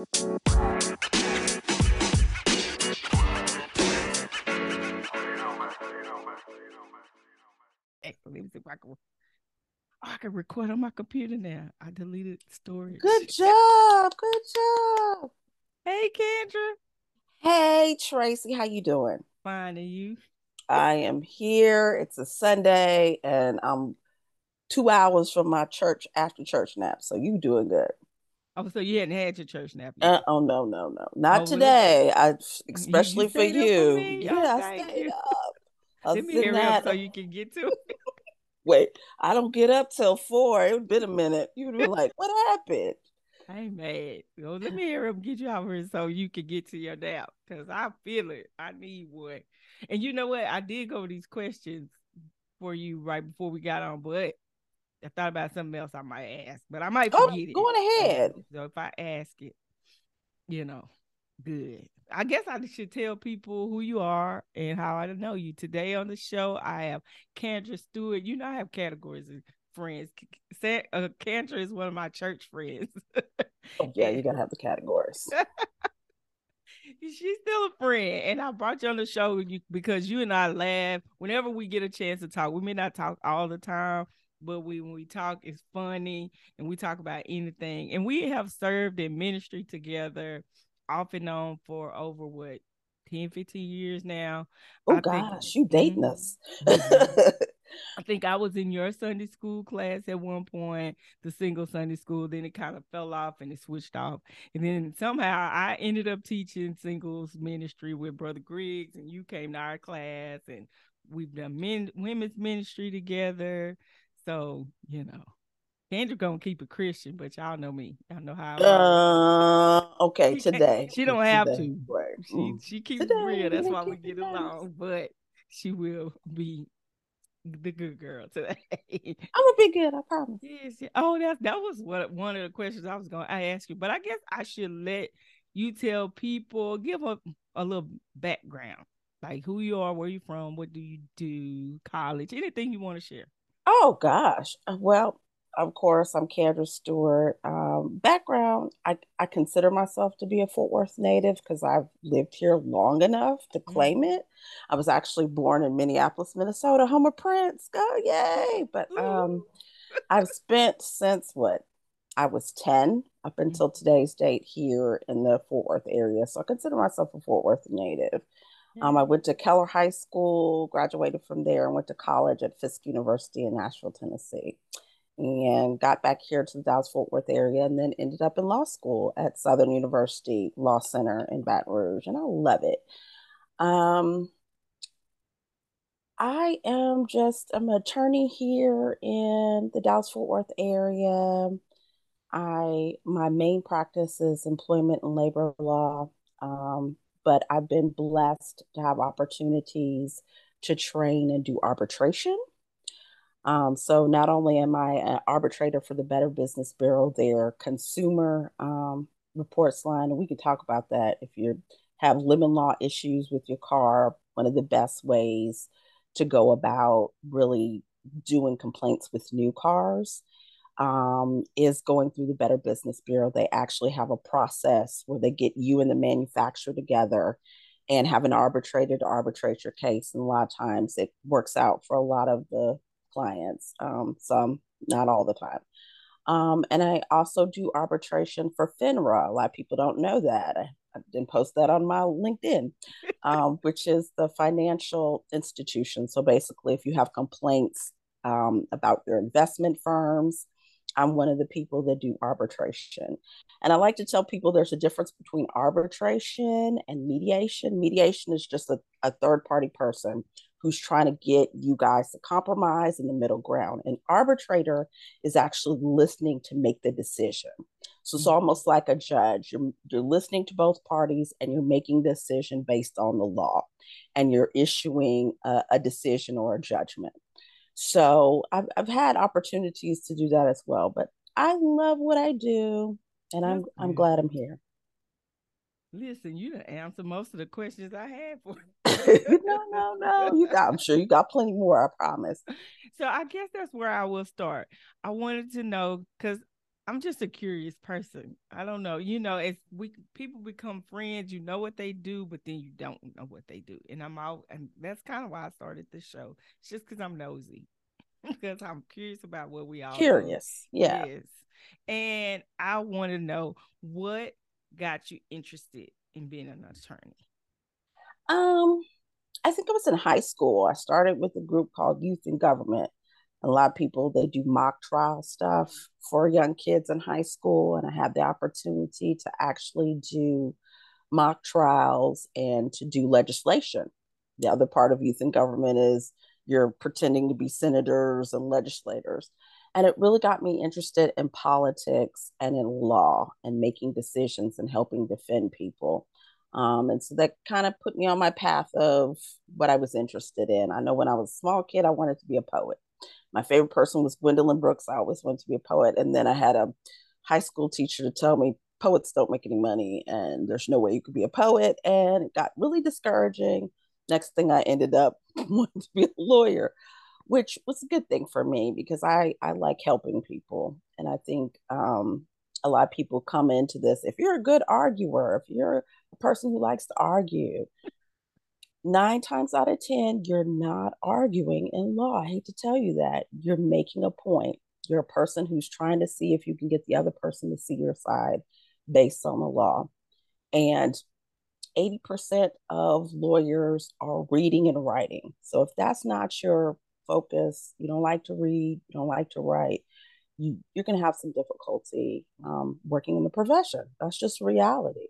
Hey, let me see if I can. Oh, I can record on my computer now. I deleted storage. Good job. Good job. Hey, Kendra. Hey, Tracy, how you doing? Fine, and you? I am here. It's a Sunday, and I'm two hours from my church after church nap. So you doing good? Oh, so you hadn't had your church nap Uh, oh no, no, no, not Oh, today. I you especially for stayed for you. Oh, Yeah, I stayed you. up. Other Let me hurry up so you can get to it. wait, I don't get up till four. It would been a minute. You'd be like, what happened? I ain't mad. So let me hear and get you out here so you can get to your nap because I feel it. I need one. And you know what? I did go over these questions for you right before we got on, but I thought about something else I might ask, but I might Oh, forget it. go on ahead. So if I ask it, you know, good. I guess I should tell people who you are and how I know you. Today on the show, I have Kendra Stewart. You know, I have categories of friends. Uh, Kendra is one of my church friends. Oh, yeah, you gotta have the categories. She's still a friend, and I brought you on the show because you and I laugh whenever we get a chance to talk. We may not talk all the time, but we, when we talk, it's funny, and we talk about anything. And we have served in ministry together, off and on for over what 10, 15 years now. Oh I think- gosh, you dating Mhm. us. Mhm. I think I was in your Sunday school class at one point, the single Sunday school. Then it kind of fell off and it switched off. And then somehow I ended up teaching singles ministry with Brother Griggs, and you came to our class, and we've done men women's ministry together. So you know, Kendra gonna keep it Christian, but y'all know me. Y'all know how. I. Uh, okay, today. she don't have Today. to. Right. She Mm. she keeps Today, real. That's why we get along. But she will be the good girl today. I'm gonna be good, I promise. yes. yeah. Oh, that that was what one of the questions I was to ask you. But I guess I should let you tell people, give a a little background, like who you are, where you from, what do you do, college, anything you want to share. Oh gosh. Uh, Well, of course, I'm Kendra Stewart. Um, background, I, I consider myself to be a Fort Worth native because I've lived here long enough to claim it. I was actually born in Minneapolis, Minnesota, home of Prince. Go, yay! But um, I've spent since what I was 10 up until today's date here in the Fort Worth area. So I consider myself a Fort Worth native. Um, I went to Keller High School, graduated from there, and went to college at Fisk University in Nashville, Tennessee. And got back here to the Dallas Fort Worth area and then ended up in law school at Southern University Law Center in Baton Rouge. And I love it. Um, I am just, I'm an attorney here in the Dallas Fort Worth area. I my main practice is employment and labor law, um, but I've been blessed to have opportunities to train and do arbitration. Um, so not only am I an arbitrator for the Better Business Bureau, their consumer um, reports line, and we can talk about that if you have lemon law issues with your car. One of the best ways to go about really doing complaints with new cars um, is going through the Better Business Bureau. They actually have a process where they get you and the manufacturer together and have an arbitrator to arbitrate your case. And a lot of times it works out for a lot of the clients, um, some, not all the time. Um, and I also do arbitration for FINRA. A lot of people don't know that. I, I didn't post that on my LinkedIn, um, which is the financial institution. So basically, if you have complaints um, about your investment firms, I'm one of the people that do arbitration. And I like to tell people there's a difference between arbitration and mediation. Mediation is just a, a third party person who's trying to get you guys to compromise in the middle ground. An arbitrator is actually listening to make the decision. So it's mm-hmm. almost like a judge. You're, you're listening to both parties and you're making the decision based on the law and you're issuing a, a decision or a judgment. So I've, I've had opportunities to do that as well, but I love what I do and I'm, I'm glad I'm here. Listen, you done answered most of the questions I had for you. no, no, no. You got, I'm sure you got plenty more, I promise. So I guess that's where I will start. I wanted to know because I'm just a curious person. I don't know. You know, as we people become friends, you know what they do, but then you don't know what they do. And I'm out, and that's kind of why I started this show. It's just because I'm nosy, because I'm curious about what we all curious. Do. Yeah. Yes. And I want to know what got you interested in being an attorney. Um, I think I was in high school. I started with a group called Youth in Government a lot of people they do mock trial stuff for young kids in high school and i had the opportunity to actually do mock trials and to do legislation the other part of youth in government is you're pretending to be senators and legislators and it really got me interested in politics and in law and making decisions and helping defend people um, and so that kind of put me on my path of what I was interested in. I know when I was a small kid, I wanted to be a poet. My favorite person was Gwendolyn Brooks. I always wanted to be a poet. And then I had a high school teacher to tell me poets don't make any money and there's no way you could be a poet. And it got really discouraging. Next thing I ended up wanting to be a lawyer, which was a good thing for me because I, I like helping people. And I think um, a lot of people come into this. If you're a good arguer, if you're a person who likes to argue, nine times out of 10, you're not arguing in law. I hate to tell you that. You're making a point. You're a person who's trying to see if you can get the other person to see your side based on the law. And 80% of lawyers are reading and writing. So if that's not your focus, you don't like to read, you don't like to write, you, you're going to have some difficulty um, working in the profession. That's just reality.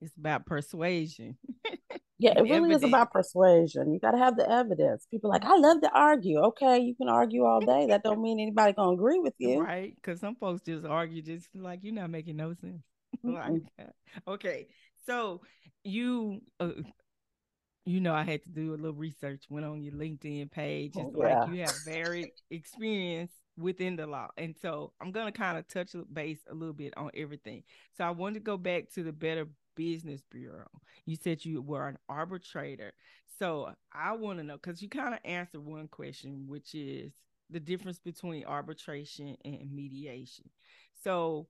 It's about persuasion. yeah, it really evidence. is about persuasion. You got to have the evidence. People like, I love to argue. Okay, you can argue all day. That don't mean anybody gonna agree with you, right? Because some folks just argue, just like you're not making no sense. like, okay, so you, uh, you know, I had to do a little research. Went on your LinkedIn page. It's oh, yeah. like you have varied experience within the law. And so I'm going to kind of touch base a little bit on everything. So I wanted to go back to the Better Business Bureau. You said you were an arbitrator. So I want to know because you kind of answered one question, which is the difference between arbitration and mediation. So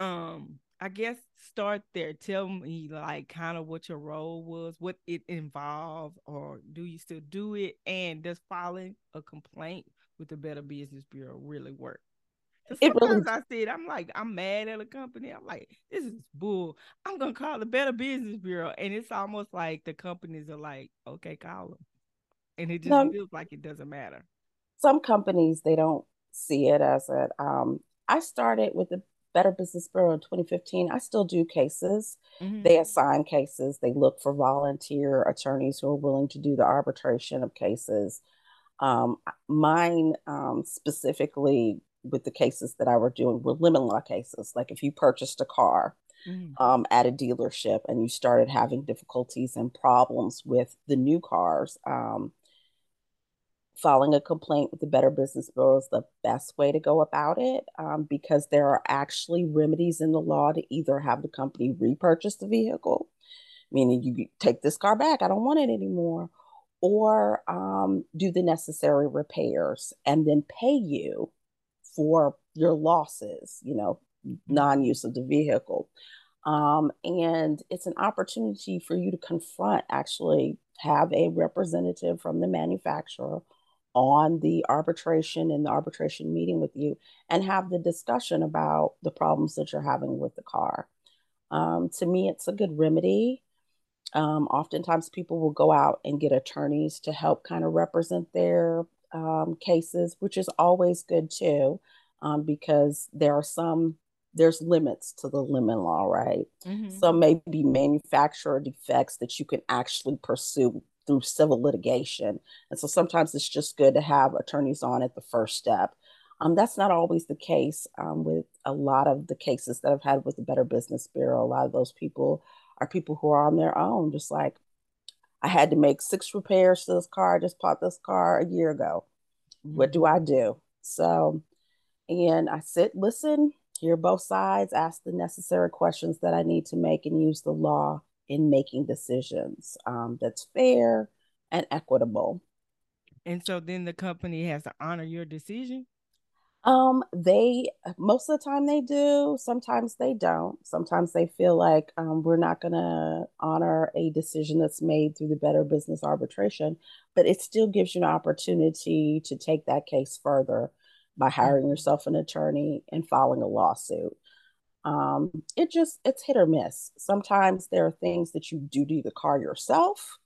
um I guess start there. Tell me like kind of what your role was, what it involved, or do you still do it? And does filing a complaint with the Better Business Bureau really work? It really, I said, I'm like, I'm mad at a company. I'm like, this is bull. I'm gonna call the Better Business Bureau, and it's almost like the companies are like, okay, call them, and it just no, feels like it doesn't matter. Some companies they don't see it as it. Um, I started with the Better Business Bureau in 2015. I still do cases. Mm-hmm. They assign cases. They look for volunteer attorneys who are willing to do the arbitration of cases. Um, mine um, specifically with the cases that I were doing were lemon law cases. Like if you purchased a car mm-hmm. um, at a dealership and you started having difficulties and problems with the new cars, um, filing a complaint with the Better Business Bureau is the best way to go about it um, because there are actually remedies in the law to either have the company repurchase the vehicle, meaning you take this car back, I don't want it anymore, or um, do the necessary repairs and then pay you for your losses, you know, mm-hmm. non use of the vehicle. Um, and it's an opportunity for you to confront, actually, have a representative from the manufacturer on the arbitration and the arbitration meeting with you and have the discussion about the problems that you're having with the car. Um, to me, it's a good remedy. Um, oftentimes, people will go out and get attorneys to help kind of represent their um, cases, which is always good too, um, because there are some there's limits to the lemon law, right? Mm-hmm. Some may be manufacturer defects that you can actually pursue through civil litigation. And so sometimes it's just good to have attorneys on at the first step. Um, that's not always the case um, with a lot of the cases that I've had with the Better Business Bureau. A lot of those people are people who are on their own, just like I had to make six repairs to this car. I just bought this car a year ago. Mm-hmm. What do I do? So, and I sit, listen, hear both sides, ask the necessary questions that I need to make, and use the law in making decisions um, that's fair and equitable. And so then the company has to honor your decision? Um, they most of the time they do. Sometimes they don't. Sometimes they feel like um, we're not going to honor a decision that's made through the Better Business Arbitration, but it still gives you an opportunity to take that case further by hiring mm-hmm. yourself an attorney and filing a lawsuit. Um, it just it's hit or miss. Sometimes there are things that you do to the car yourself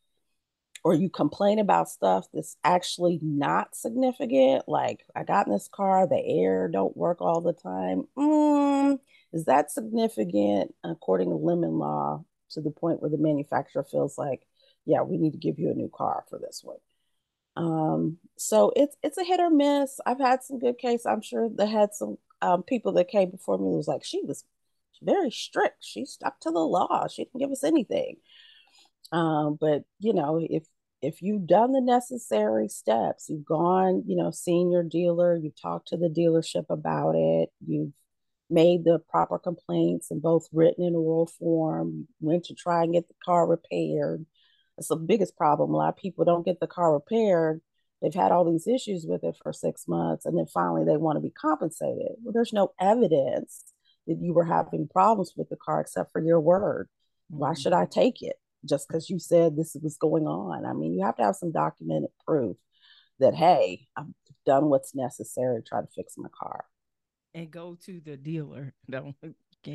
or you complain about stuff that's actually not significant, like I got in this car, the air don't work all the time. Mm, is that significant according to lemon law to the point where the manufacturer feels like, yeah, we need to give you a new car for this one? Um, so it's it's a hit or miss. I've had some good cases. I'm sure they had some um, people that came before me was like, she was very strict. She stuck to the law. She didn't give us anything. Um, but you know, if if you've done the necessary steps, you've gone, you know, seen your dealer, you've talked to the dealership about it, you've made the proper complaints in both written and oral form, went to try and get the car repaired. That's the biggest problem. A lot of people don't get the car repaired. They've had all these issues with it for six months, and then finally they want to be compensated. Well, there's no evidence that you were having problems with the car except for your word. Why should I mm-hmm. take it? Just because you said this was going on. I mean, you have to have some documented proof that, hey, I've done what's necessary to try to fix my car. And go to the dealer. Don't go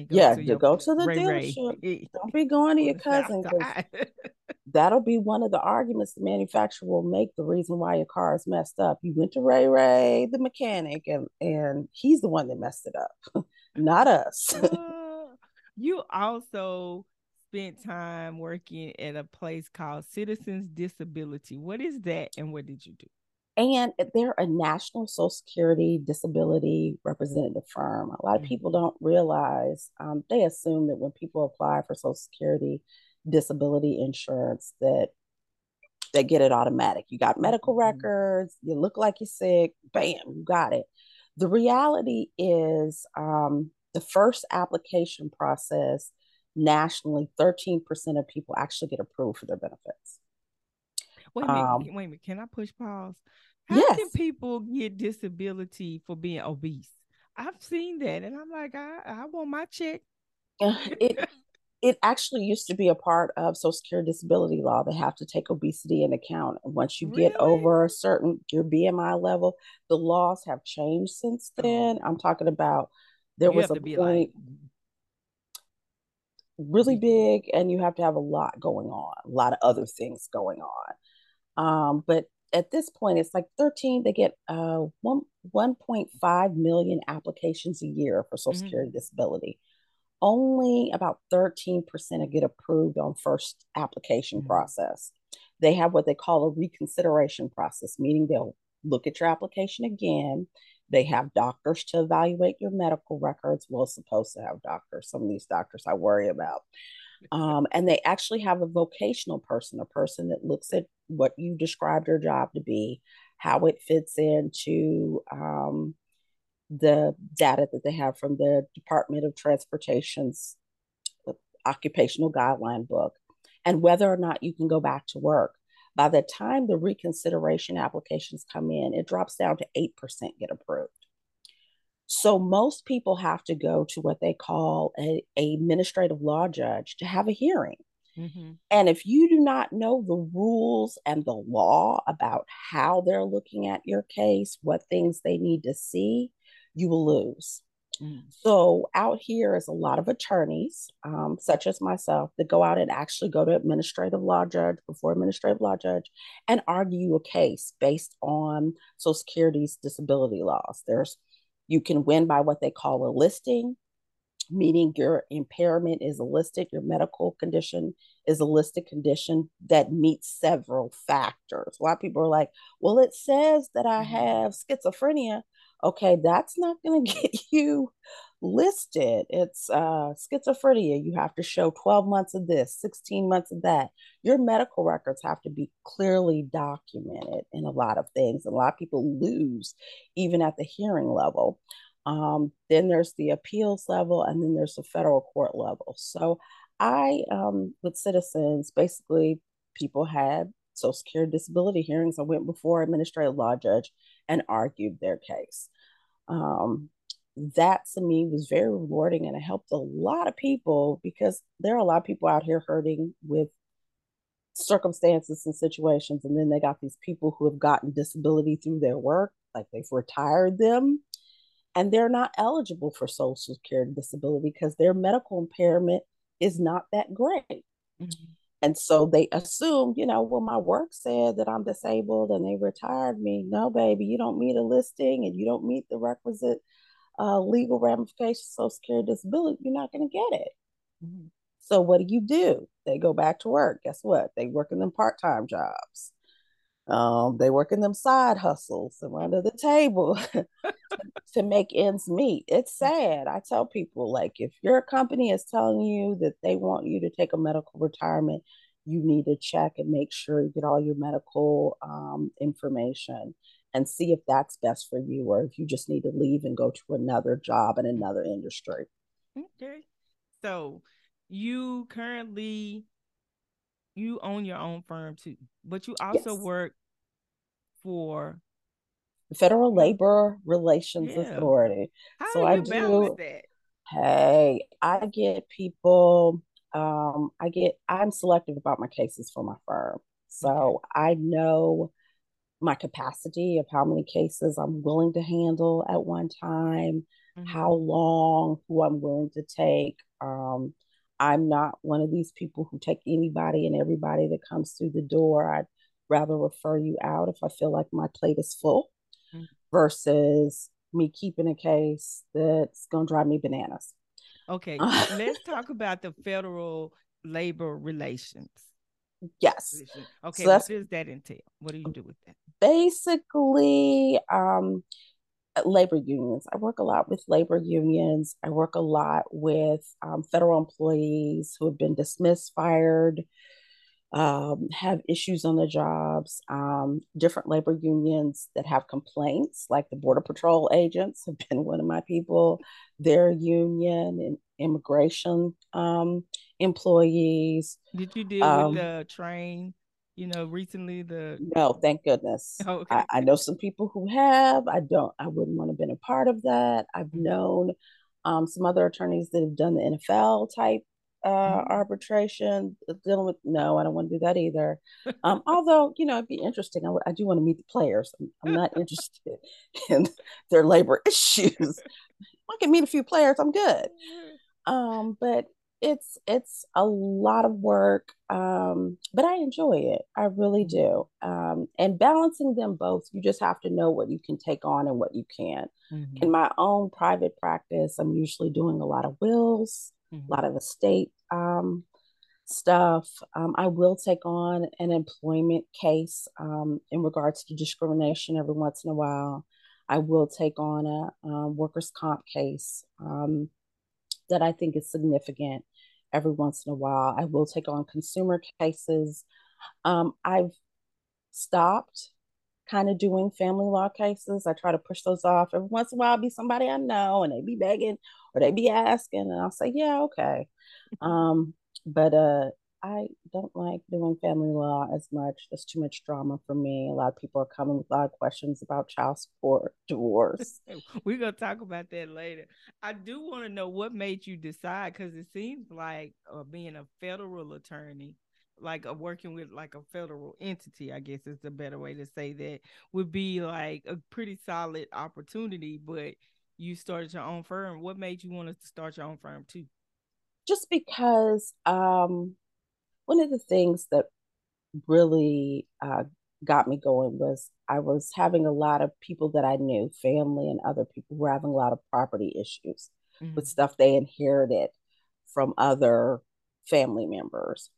yeah, to, go to the Ray dealership. Ray. Don't be going to your cousin that'll be one of the arguments the manufacturer will make. The reason why your car is messed up. You went to Ray Ray, the mechanic, and and he's the one that messed it up, not us. uh, you also spent time working at a place called Citizens Disability. What is that and what did you do? And they're a national Social Security disability representative firm. A lot of mm-hmm. people don't realize, um, they assume that when people apply for Social Security disability insurance, that they get it automatic. You got medical mm-hmm. records, you look like you're sick, bam, you got it. The reality is, um, the first application process nationally, 13% of people actually get approved for their benefits. Wait a minute, um, wait a minute. Can I push pause? How yes. can people get disability for being obese? I've seen that and I'm like, I, I want my check. it it actually used to be a part of Social Security disability law. They have to take obesity in account. And once you really? get over a certain your BMI level, the laws have changed since oh. then. I'm talking about there you was a point like really big and you have to have a lot going on, a lot of other things going on. Um, but at this point, it's like 13, they get uh, 1, 1.5 million applications a year for Social mm-hmm. Security disability. Only about 13% get approved on first application mm-hmm. process. They have what they call a reconsideration process, meaning they'll look at your application again they have doctors to evaluate your medical records. Well, supposed to have doctors. Some of these doctors I worry about. Um, and they actually have a vocational person, a person that looks at what you described your job to be, how it fits into um, the data that they have from the Department of Transportation's occupational guideline book, and whether or not you can go back to work. By the time the reconsideration applications come in, it drops down to 8% get approved. So most people have to go to what they call a, a administrative law judge to have a hearing. Mm-hmm. And if you do not know the rules and the law about how they're looking at your case, what things they need to see, you will lose. Mm. So out here is a lot of attorneys, um, such as myself, that go out and actually go to administrative law judge before administrative law judge and argue a case based on Social Security's disability laws. There's you can win by what they call a listing, meaning your impairment is a listed, your medical condition is a listed condition that meets several factors. A lot of people are like, well, it says that I mm-hmm. have schizophrenia, okay, that's not going to get you listed. It's uh, schizophrenia. You have to show 12 months of this, 16 months of that. Your medical records have to be clearly documented in a lot of things. A lot of people lose even at the hearing level. Um, then there's the appeals level, and then there's the federal court level. So I, um, with citizens, basically, people had Social Security disability hearings. I went before administrative law judge and argued their case. Um, that to me was very rewarding and it helped a lot of people because there are a lot of people out here hurting with circumstances and situations and then they got these people who have gotten disability through their work like they've retired them and they're not eligible for social security disability because their medical impairment is not that great mm-hmm. And so they assume you know well my work said that i'm disabled and they retired me. No baby you don't meet a listing and you don't meet the requisite uh, legal ramifications social security disability you're not going to get it. Mm-hmm. so what do you do? They go back to work. Guess what? They work in them part-time jobs um, they work in them side hustles and under the table to make ends meet. It's sad. I tell people, like, if your company is telling you that they want you to take a medical retirement, you need to check and make sure you get all your medical um, information and see if that's best for you or if you just need to leave and go to another job in another industry. Okay. So you currently you own your own firm too, but you also yes. work for the Federal Labor Relations yeah. Authority. How so I do. Hey, I get people. Um, I get. I'm selective about my cases for my firm, so okay. I know my capacity of how many cases I'm willing to handle at one time, mm-hmm. how long, who I'm willing to take. Um, I'm not one of these people who take anybody and everybody that comes through the door. I'd rather refer you out if I feel like my plate is full mm-hmm. versus me keeping a case that's going to drive me bananas. Okay, let's talk about the federal labor relations. Yes. Okay, so what does that entail? What do you do with that? Basically, um, labor unions. I work a lot with labor unions. I work a lot with um, federal employees who have been dismissed, fired, um, have issues on their jobs. Um, different labor unions that have complaints, like the Border Patrol agents have been one of my people, their union and immigration um, employees. Did you deal with um, the train? You know, recently the No, thank goodness. Oh, okay. I, I, know some people who have. I don't I wouldn't want to have been a part of that. I've mm-hmm. known um, some other attorneys that have done the NFL type uh, mm-hmm. arbitration uh, dealing with no i don't want to do that either um, although you know it'd be interesting I, w- I do want to meet the players i'm, I'm not interested in their labor issues i can meet a few players i'm good um, but it's it's a lot of work um, but i enjoy it i really mm-hmm. do um, and balancing them both you just have to know what you can take on and what you can't mm-hmm. in my own private practice i'm usually doing a lot of wills mm-hmm. a lot of estate um, stuff um, i will take on an employment case um, in regards to discrimination every once in a while i will take on a, a workers comp case um, that I think is significant every once in a while. I will take on consumer cases. Um, I've stopped kind of doing family law cases. I try to push those off. Every once in a while, I'll be somebody I know and they be begging or they be asking, and I'll say, yeah, okay. Um, but uh, I don't like doing family law as much. There's too much drama for me. A lot of people are coming with a lot of questions about child support, divorce. We're gonna talk about that later. I do want to know what made you decide because it seems like uh, being a federal attorney, like uh, working with like a federal entity, I guess is the better way to say that, would be like a pretty solid opportunity. But you started your own firm. What made you want to start your own firm too? Just because um one of the things that really uh, got me going was I was having a lot of people that I knew, family and other people, were having a lot of property issues mm-hmm. with stuff they inherited from other family members.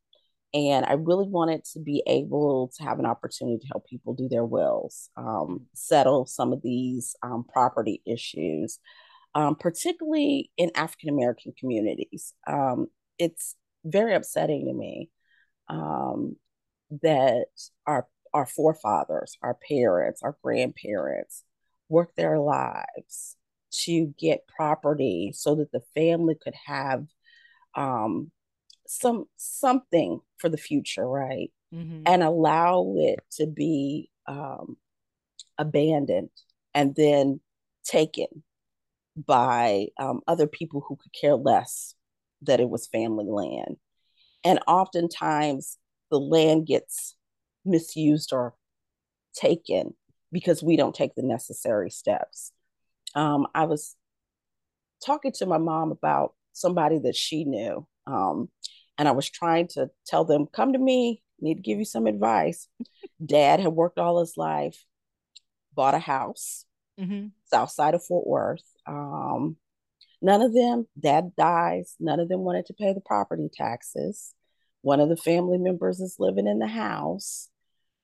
And I really wanted to be able to have an opportunity to help people do their wills, um, settle some of these um, property issues, um, particularly in African American communities. Um, it's very upsetting to me um, that our our forefathers, our parents, our grandparents worked their lives to get property so that the family could have um, some something for the future, right? Mm-hmm. And allow it to be um, abandoned and then taken by um, other people who could care less that it was family land. And oftentimes the land gets misused or taken because we don't take the necessary steps. Um, I was talking to my mom about somebody that she knew. Um, and I was trying to tell them, come to me, need to give you some advice. Dad had worked all his life, bought a house, mm-hmm. south side of Fort Worth. Um, none of them, dad dies, none of them wanted to pay the property taxes. One of the family members is living in the house.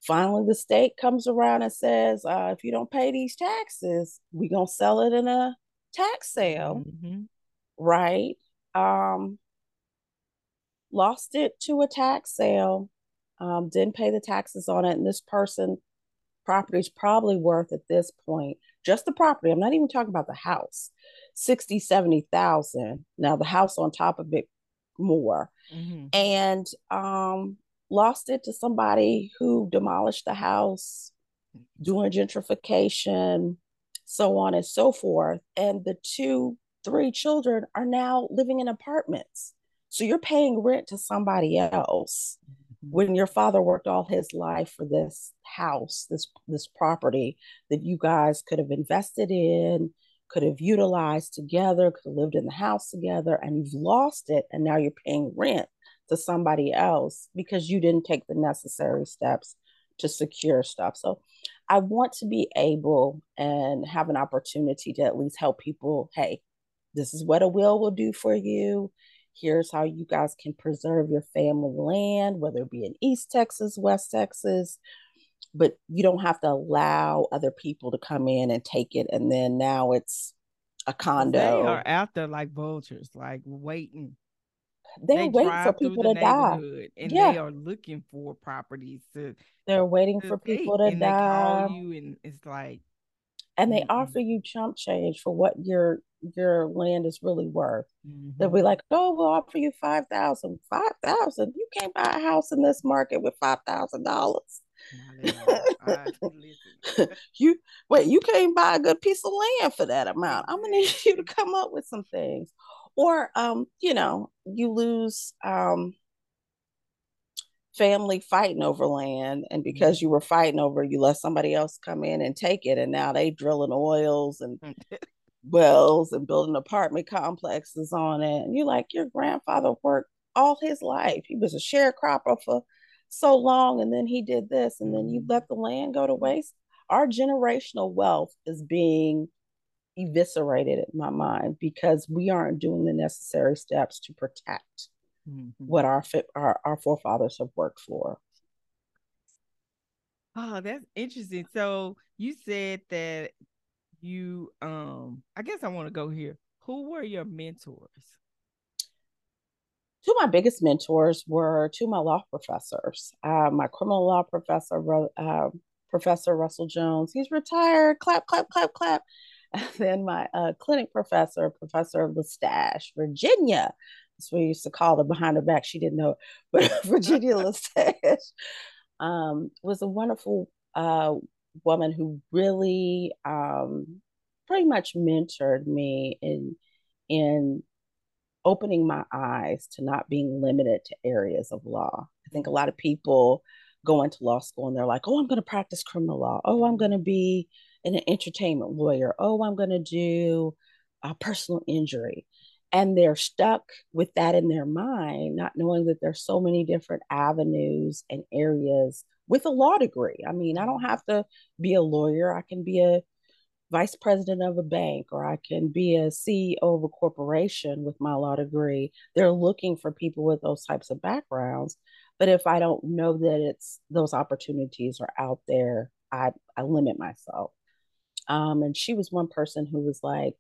Finally, the state comes around and says, uh, if you don't pay these taxes, we're going to sell it in a tax sale. Mm-hmm. Right. Um, lost it to a tax sale, um, didn't pay the taxes on it. And this person property is probably worth at this point, just the property. I'm not even talking about the house, 60, 70,000. Now the house on top of it more. Mm-hmm. And um, lost it to somebody who demolished the house, doing gentrification, so on and so forth. And the two, three children are now living in apartments. So you're paying rent to somebody else mm-hmm. When your father worked all his life for this house, this this property that you guys could have invested in, could have utilized together, could have lived in the house together, and you've lost it, and now you're paying rent to somebody else because you didn't take the necessary steps to secure stuff. So I want to be able and have an opportunity to at least help people. Hey, this is what a will will do for you. Here's how you guys can preserve your family land, whether it be in East Texas, West Texas, but you don't have to allow other people to come in and take it. And then now it's a condo. They are out there like vultures, like waiting they're they waiting for people to die and yeah. they are looking for properties to they're waiting to for people to and die they call you and it's like and they mm-hmm. offer you chump change for what your your land is really worth. Mm-hmm. they'll be like oh we'll offer you five thousand. Five thousand? You can't buy a house in this market with five thousand dollars. You wait you can't buy a good piece of land for that amount. I'm gonna need you to come up with some things. Or um, you know, you lose um family fighting over land and because mm-hmm. you were fighting over you let somebody else come in and take it and now they drilling oils and wells and building apartment complexes on it and you're like your grandfather worked all his life he was a sharecropper for so long and then he did this and then you mm-hmm. let the land go to waste our generational wealth is being eviscerated in my mind because we aren't doing the necessary steps to protect mm-hmm. what our, our our forefathers have worked for. Oh, that's interesting. So you said that you um I guess I want to go here. Who were your mentors? Two of my biggest mentors were two of my law professors. Uh, my criminal law professor, uh, Professor Russell Jones. He's retired. Clap, clap, clap, clap. And then my uh, clinic professor, Professor Lestache, Virginia. That's what we used to call her behind her back. She didn't know it, but Virginia Lestache um, was a wonderful uh, woman who really um, pretty much mentored me in in opening my eyes to not being limited to areas of law. I think a lot of people go into law school and they're like, "Oh, I'm going to practice criminal law. Oh, I'm going to be an entertainment lawyer. Oh, I'm going to do a personal injury. And they're stuck with that in their mind, not knowing that there's so many different avenues and areas with a law degree. I mean, I don't have to be a lawyer. I can be a vice president of a bank or I can be a CEO of a corporation with my law degree. They're looking for people with those types of backgrounds. But if I don't know that it's those opportunities are out there, I, I limit myself. Um, and she was one person who was like,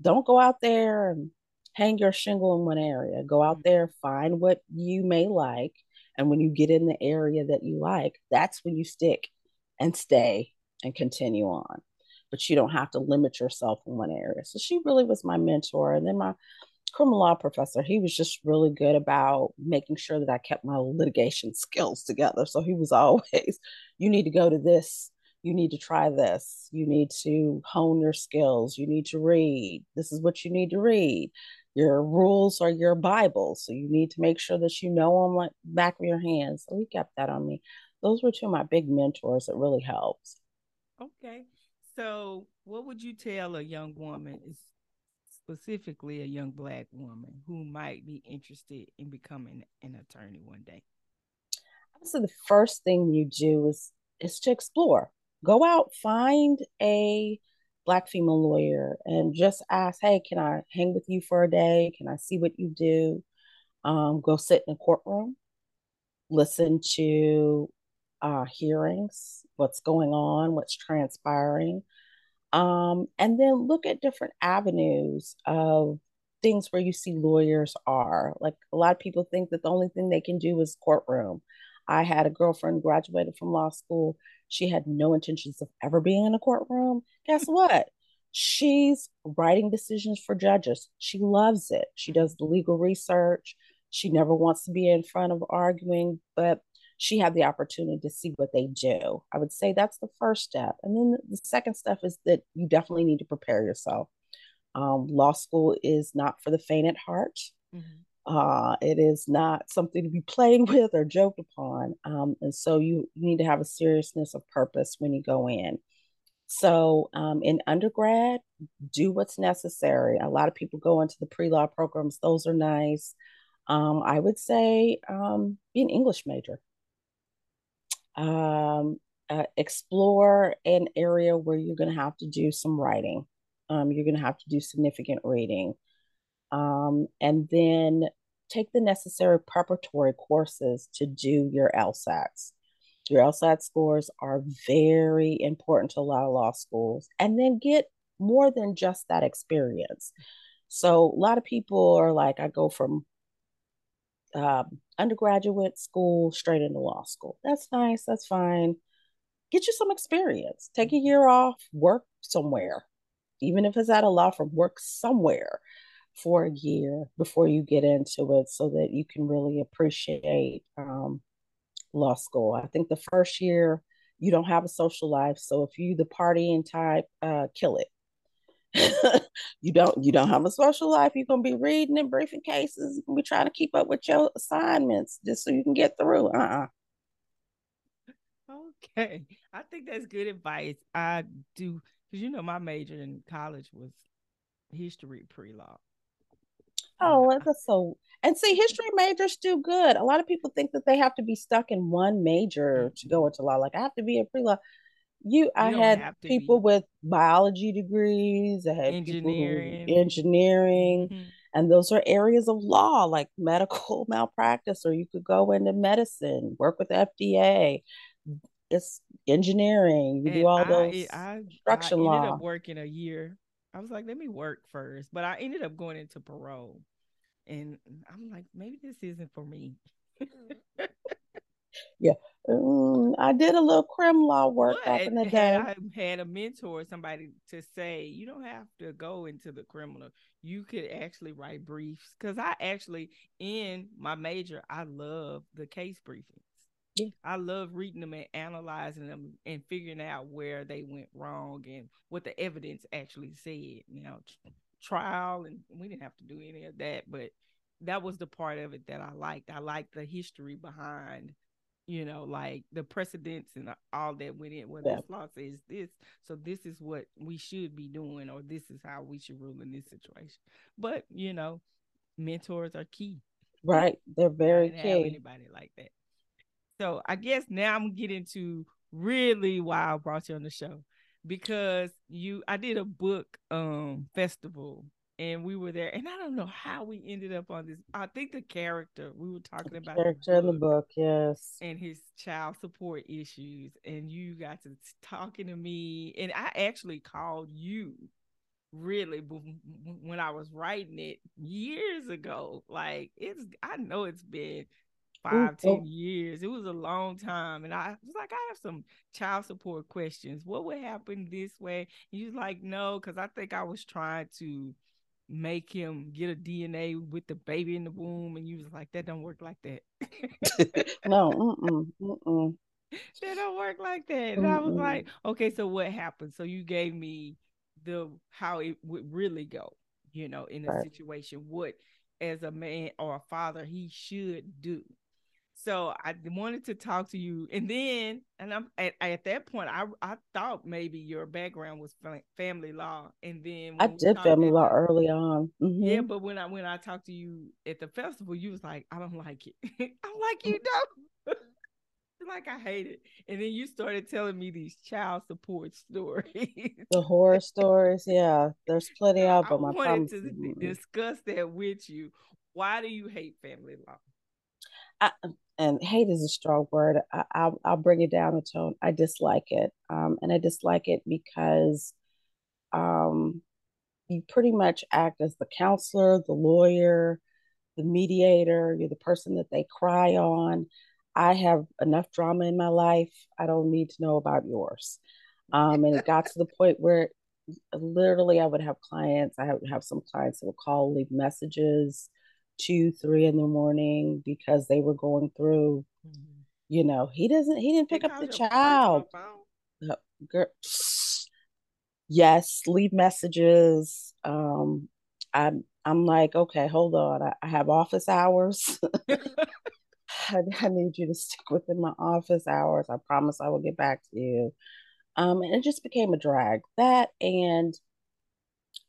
don't go out there and hang your shingle in one area. Go out mm-hmm. there, find what you may like. And when you get in the area that you like, that's when you stick and stay and continue on. But you don't have to limit yourself in one area. So she really was my mentor. And then my criminal law professor, he was just really good about making sure that I kept my litigation skills together. So he was always, you need to go to this you need to try this. You need to hone your skills. You need to read. This is what you need to read. Your rules are your Bible. So you need to make sure that you know them like back of your hands. So he kept that on me. Those were two of my big mentors that really helped. Okay. So what would you tell a young woman, specifically a young black woman who might be interested in becoming an attorney one day? So the first thing you do is is to explore. Go out, find a black female lawyer and just ask, hey, can I hang with you for a day? Can I see what you do? Um, go sit in a courtroom, listen to uh, hearings, what's going on, what's transpiring, um, and then look at different avenues of things where you see lawyers are. Like a lot of people think that the only thing they can do is courtroom. I had a girlfriend graduated from law school. She had no intentions of ever being in a courtroom. Guess what? She's writing decisions for judges. She loves it. She does the legal research. She never wants to be in front of arguing, but she had the opportunity to see what they do. I would say that's the first step. And then the second step is that you definitely need to prepare yourself. Um, law school is not for the faint at heart. Mm-hmm. Uh, it is not something to be played with or joked upon. Um, and so you, you need to have a seriousness of purpose when you go in. So um, in undergrad, do what's necessary. A lot of people go into the pre law programs, those are nice. Um, I would say um, be an English major. Um, uh, explore an area where you're going to have to do some writing. Um, you're going to have to do significant reading um, and then take the necessary preparatory courses to do your LSATs. Your LSAT scores are very important to a lot of law schools, and then get more than just that experience. So, a lot of people are like, I go from um, undergraduate school straight into law school. That's nice. That's fine. Get you some experience. Take a year off, work somewhere, even if it's at a law firm, work somewhere for a year before you get into it so that you can really appreciate um, law school. I think the first year you don't have a social life. So if you the partying type, uh, kill it. you don't you don't have a social life. You're gonna be reading and briefing cases. You're be trying to keep up with your assignments just so you can get through. Uh-uh. Okay. I think that's good advice. I do because you know my major in college was history pre-law. Oh, that's so. And see, history majors do good. A lot of people think that they have to be stuck in one major to go into law. Like I have to be a pre-law. You, you I had people be. with biology degrees. I had engineering, engineering, mm-hmm. and those are areas of law like medical malpractice. Or you could go into medicine, work with FDA. It's engineering. You and do all I, those I, construction I law. I ended up working a year I was like, let me work first. But I ended up going into parole. And I'm like, maybe this isn't for me. yeah. Um, I did a little crim law work but back in the day. I had a mentor, somebody to say, you don't have to go into the criminal. You could actually write briefs. Because I actually, in my major, I love the case briefing. Yeah. I love reading them and analyzing them and figuring out where they went wrong and what the evidence actually said. You know, trial and we didn't have to do any of that, but that was the part of it that I liked. I liked the history behind, you know, like the precedents and all that went in. Well, yeah. this law says this, so this is what we should be doing, or this is how we should rule in this situation. But you know, mentors are key. Right, they're very key. anybody like that. So I guess now I'm getting to really why I brought you on the show because you I did a book um festival and we were there and I don't know how we ended up on this. I think the character we were talking the about character in the book, yes. And his child support issues and you got to talking to me and I actually called you really when I was writing it years ago. Like it's I know it's been five, ten oh. years. It was a long time. And I was like, I have some child support questions. What would happen this way? And he was like, no, because I think I was trying to make him get a DNA with the baby in the womb. And you was like, that don't work like that. no, mm-mm, mm-mm. that don't work like that. And I was like, okay, so what happened? So you gave me the how it would really go, you know, in a right. situation, what as a man or a father he should do. So I wanted to talk to you, and then, and I'm at, at that point, I I thought maybe your background was family law, and then I did family law the, early on. Mm-hmm. Yeah, but when I when I talked to you at the festival, you was like, I don't like it. I'm like, you don't. like I hate it. And then you started telling me these child support stories. the horror stories, yeah. There's plenty of them. I, I wanted to discuss that with you. Why do you hate family law? I, and hate is a strong word. I, will I'll bring it down a tone. I dislike it, um, and I dislike it because um, you pretty much act as the counselor, the lawyer, the mediator. You're the person that they cry on. I have enough drama in my life. I don't need to know about yours. Um, and it got to the point where literally I would have clients. I would have some clients that would call, leave messages two, three in the morning because they were going through, mm-hmm. you know, he doesn't, he didn't pick up the child. Uh, girl, yes, leave messages. Um, I'm, I'm like, okay, hold on. I, I have office hours. I, I, need you to stick within my office hours. I promise I will get back to you. Um, and it just became a drag. That and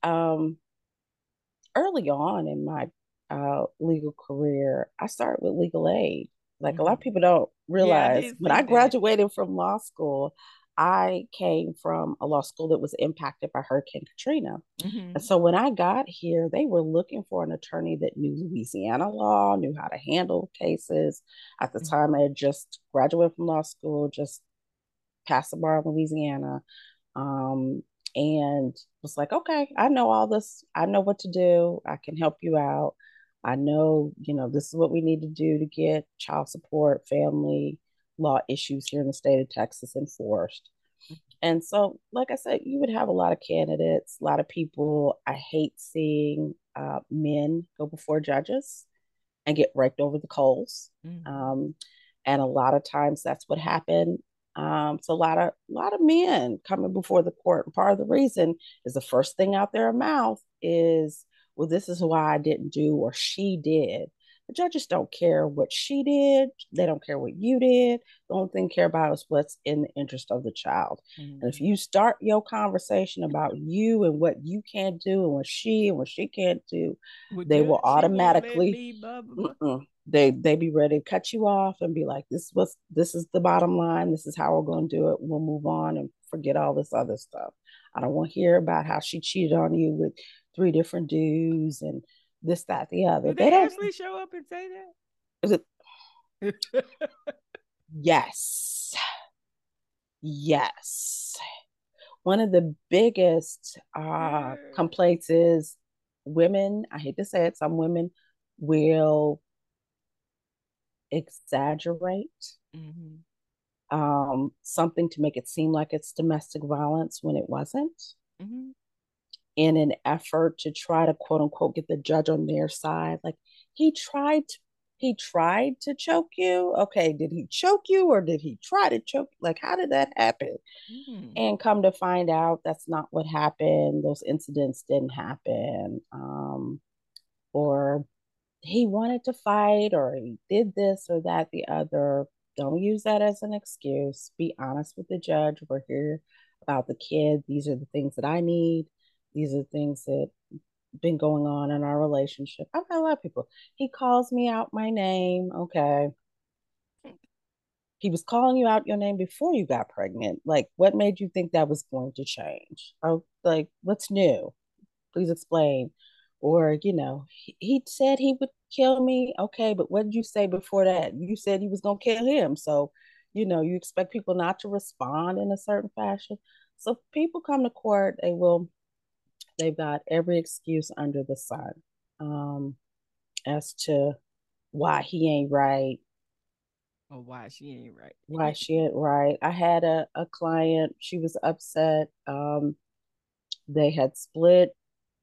um, early on in my uh, legal career, I started with legal aid. Like mm-hmm. a lot of mm-hmm. people don't realize, yeah, when I graduated that. from law school, I came from a law school that was impacted by Hurricane Katrina. Mm-hmm. And so when I got here, they were looking for an attorney that knew Louisiana law, knew how to handle cases. At the mm-hmm. time, I had just graduated from law school, just passed the bar in Louisiana. Um, and was like, okay, I know all this. I know what to do. I can help you out. I know, you know, this is what we need to do to get child support, family law issues here in the state of Texas enforced. And so, like I said, you would have a lot of candidates, a lot of people. I hate seeing uh, men go before judges and get raked over the coals. Mm-hmm. Um, and a lot of times that's what happened. Um, so a lot of a lot of men coming before the court. And part of the reason is the first thing out their mouth is, well, this is why I didn't do or she did. The judges don't care what she did. They don't care what you did. The only thing care about is what's in the interest of the child. Mm-hmm. And if you start your conversation about you and what you can't do and what she and what she can't do, Would they will automatically they they be ready to cut you off and be like, "This was this is the bottom line. This is how we're going to do it. We'll move on and forget all this other stuff. I don't want to hear about how she cheated on you with three different dudes and." this, that, the other. Did they, they actually show up and say that? Is it? yes. Yes. One of the biggest uh, complaints is women, I hate to say it, some women will exaggerate mm-hmm. um, something to make it seem like it's domestic violence when it wasn't. Mm-hmm in an effort to try to quote unquote get the judge on their side. Like he tried he tried to choke you. Okay, did he choke you or did he try to choke? Like, how did that happen? Mm. And come to find out that's not what happened. Those incidents didn't happen. Um, or he wanted to fight or he did this or that, the other. Don't use that as an excuse. Be honest with the judge. We're here about the kid. These are the things that I need. These are things that been going on in our relationship. I've had a lot of people. He calls me out my name. Okay. He was calling you out your name before you got pregnant. Like, what made you think that was going to change? Oh, like, what's new? Please explain. Or, you know, he, he said he would kill me. Okay, but what did you say before that? You said he was going to kill him. So, you know, you expect people not to respond in a certain fashion. So, people come to court, they will they've got every excuse under the sun um, as to why he ain't right. Or why she ain't right. why she ain't right. I had a, a client, she was upset. Um, they had split.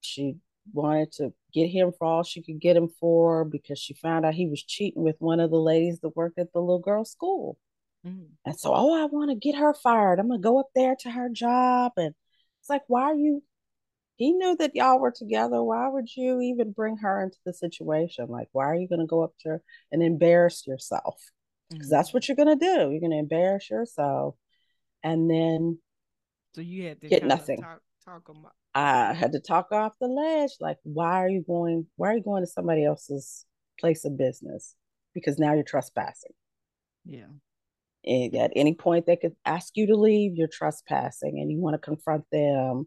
She wanted to get him for all she could get him for because she found out he was cheating with one of the ladies that worked at the little girl's school. Mm-hmm. And so, oh, I want to get her fired. I'm gonna go up there to her job. And it's like, why are you he knew that y'all were together. Why would you even bring her into the situation? Like, why are you going to go up to her and embarrass yourself? Because mm-hmm. that's what you're going to do. You're going to embarrass yourself, and then so you had to get nothing. Talk, talk about. I had to talk off the ledge. Like, why are you going? Why are you going to somebody else's place of business? Because now you're trespassing. Yeah. And at any point they could ask you to leave, you're trespassing, and you want to confront them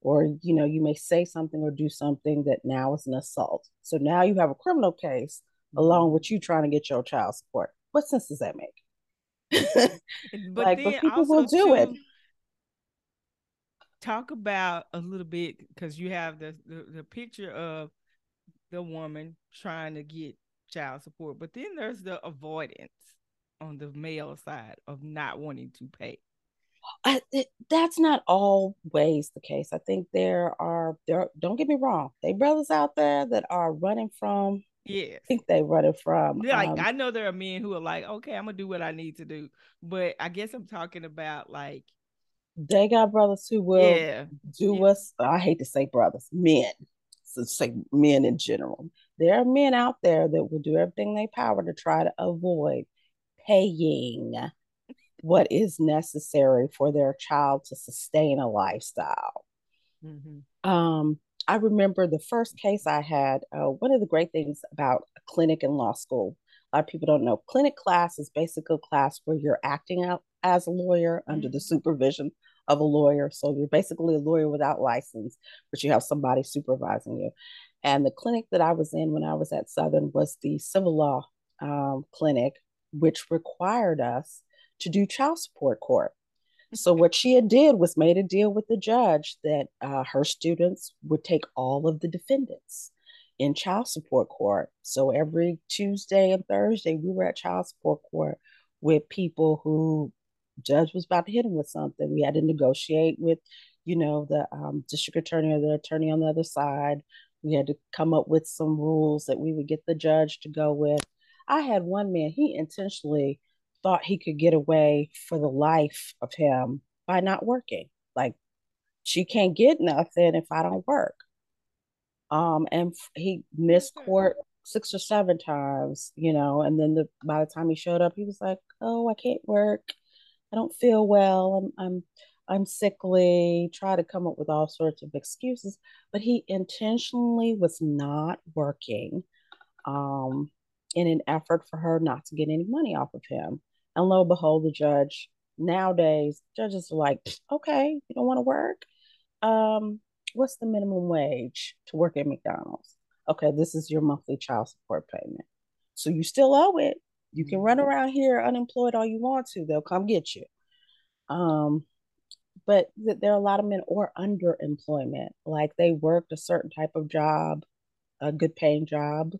or you know you may say something or do something that now is an assault. So now you have a criminal case along with you trying to get your child support. What sense does that make? But like but people will do it. talk about a little bit because you have the, the the picture of the woman trying to get child support but then there's the avoidance on the male side of not wanting to pay I, it, that's not always the case. I think there are there. Don't get me wrong. They brothers out there that are running from. Yeah, I think they running from. Like um, I know there are men who are like, okay, I'm gonna do what I need to do, but I guess I'm talking about like. They got brothers who will yeah. do yeah. us. I hate to say brothers, men. So say men in general. There are men out there that will do everything they power to try to avoid paying what is necessary for their child to sustain a lifestyle. Mm-hmm. Um, I remember the first case I had. Uh, one of the great things about a clinic in law school, a lot of people don't know, clinic class is basically a class where you're acting out as a lawyer mm-hmm. under the mm-hmm. supervision of a lawyer. So you're basically a lawyer without license, but you have somebody supervising you. And the clinic that I was in when I was at Southern was the civil law um, clinic, which required us to do child support court. So what she had did was made a deal with the judge that uh, her students would take all of the defendants in child support court. So every Tuesday and Thursday, we were at child support court with people who judge was about to hit them with something. We had to negotiate with, you know, the um, district attorney or the attorney on the other side. We had to come up with some rules that we would get the judge to go with. I had one man, he intentionally thought he could get away for the life of him by not working. Like, she can't get nothing if I don't work. Um, and he missed court six or seven times, you know, and then the by the time he showed up, he was like, "Oh, I can't work. I don't feel well. I'm I'm I'm sickly." Try to come up with all sorts of excuses, but he intentionally was not working, um, in an effort for her not to get any money off of him. And lo and behold, the judge nowadays, judges are like, okay, you don't want to work. Um, what's the minimum wage to work at McDonald's? Okay, this is your monthly child support payment. So you still owe it. You can run mm-hmm. around here unemployed all you want to. They'll come get you. Um, but th- there are a lot of men or underemployment, like they worked a certain type of job, a good paying job,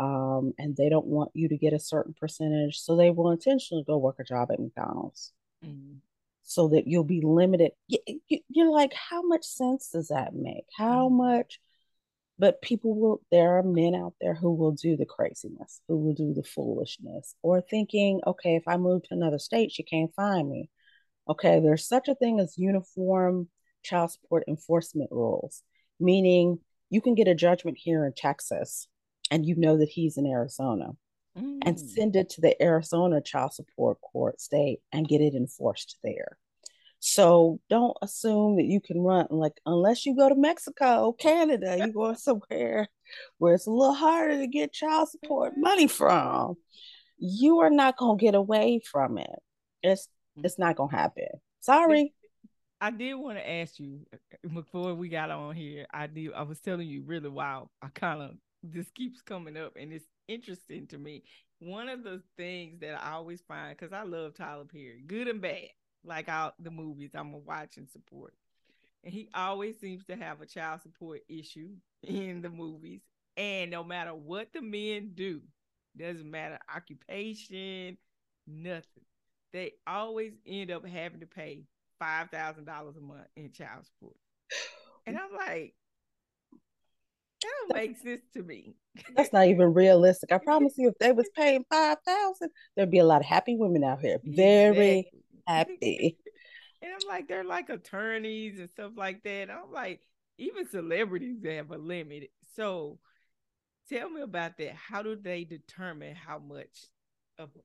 um, and they don't want you to get a certain percentage. So they will intentionally go work a job at McDonald's mm-hmm. so that you'll be limited. You're like, how much sense does that make? How mm-hmm. much? But people will, there are men out there who will do the craziness, who will do the foolishness, or thinking, okay, if I move to another state, she can't find me. Okay, there's such a thing as uniform child support enforcement rules, meaning you can get a judgment here in Texas and you know that he's in Arizona mm. and send it to the Arizona child support court state and get it enforced there. So don't assume that you can run like unless you go to Mexico, Canada, you go somewhere where it's a little harder to get child support mm-hmm. money from. You are not gonna get away from it. It's mm. it's not gonna happen. Sorry. I did want to ask you before we got on here. I did. I was telling you really wow. I kind of this keeps coming up and it's interesting to me. One of the things that I always find because I love Tyler Perry, good and bad, like out the movies I'm a watch and support. And he always seems to have a child support issue in the movies. And no matter what the men do, doesn't matter occupation, nothing. They always end up having to pay five thousand dollars a month in child support. And I'm like, That don't make sense to me. That's not even realistic. I promise you, if they was paying five thousand, there'd be a lot of happy women out here. Very happy. And I'm like, they're like attorneys and stuff like that. I'm like, even celebrities they have a limit. So tell me about that. How do they determine how much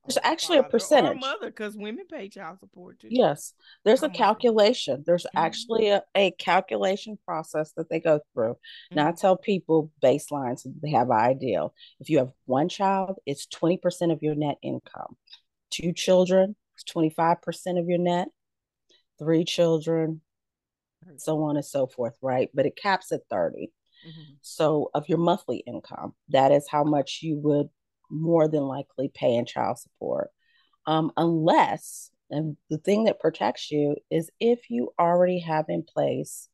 there's actually a percentage. mother, because women pay child support too. Yes, there's a calculation. There's mm-hmm. actually a, a, calculation process that they go through. Mm-hmm. Now I tell people baseline so they have an ideal. If you have one child, it's 20% of your net income. Two children, it's 25% of your net. Three children, so on and so forth, right? But it caps at 30. Mm-hmm. So of your monthly income, that is how much you would more than likely pay in child support. Um, unless, and the thing that protects you is if you already have in place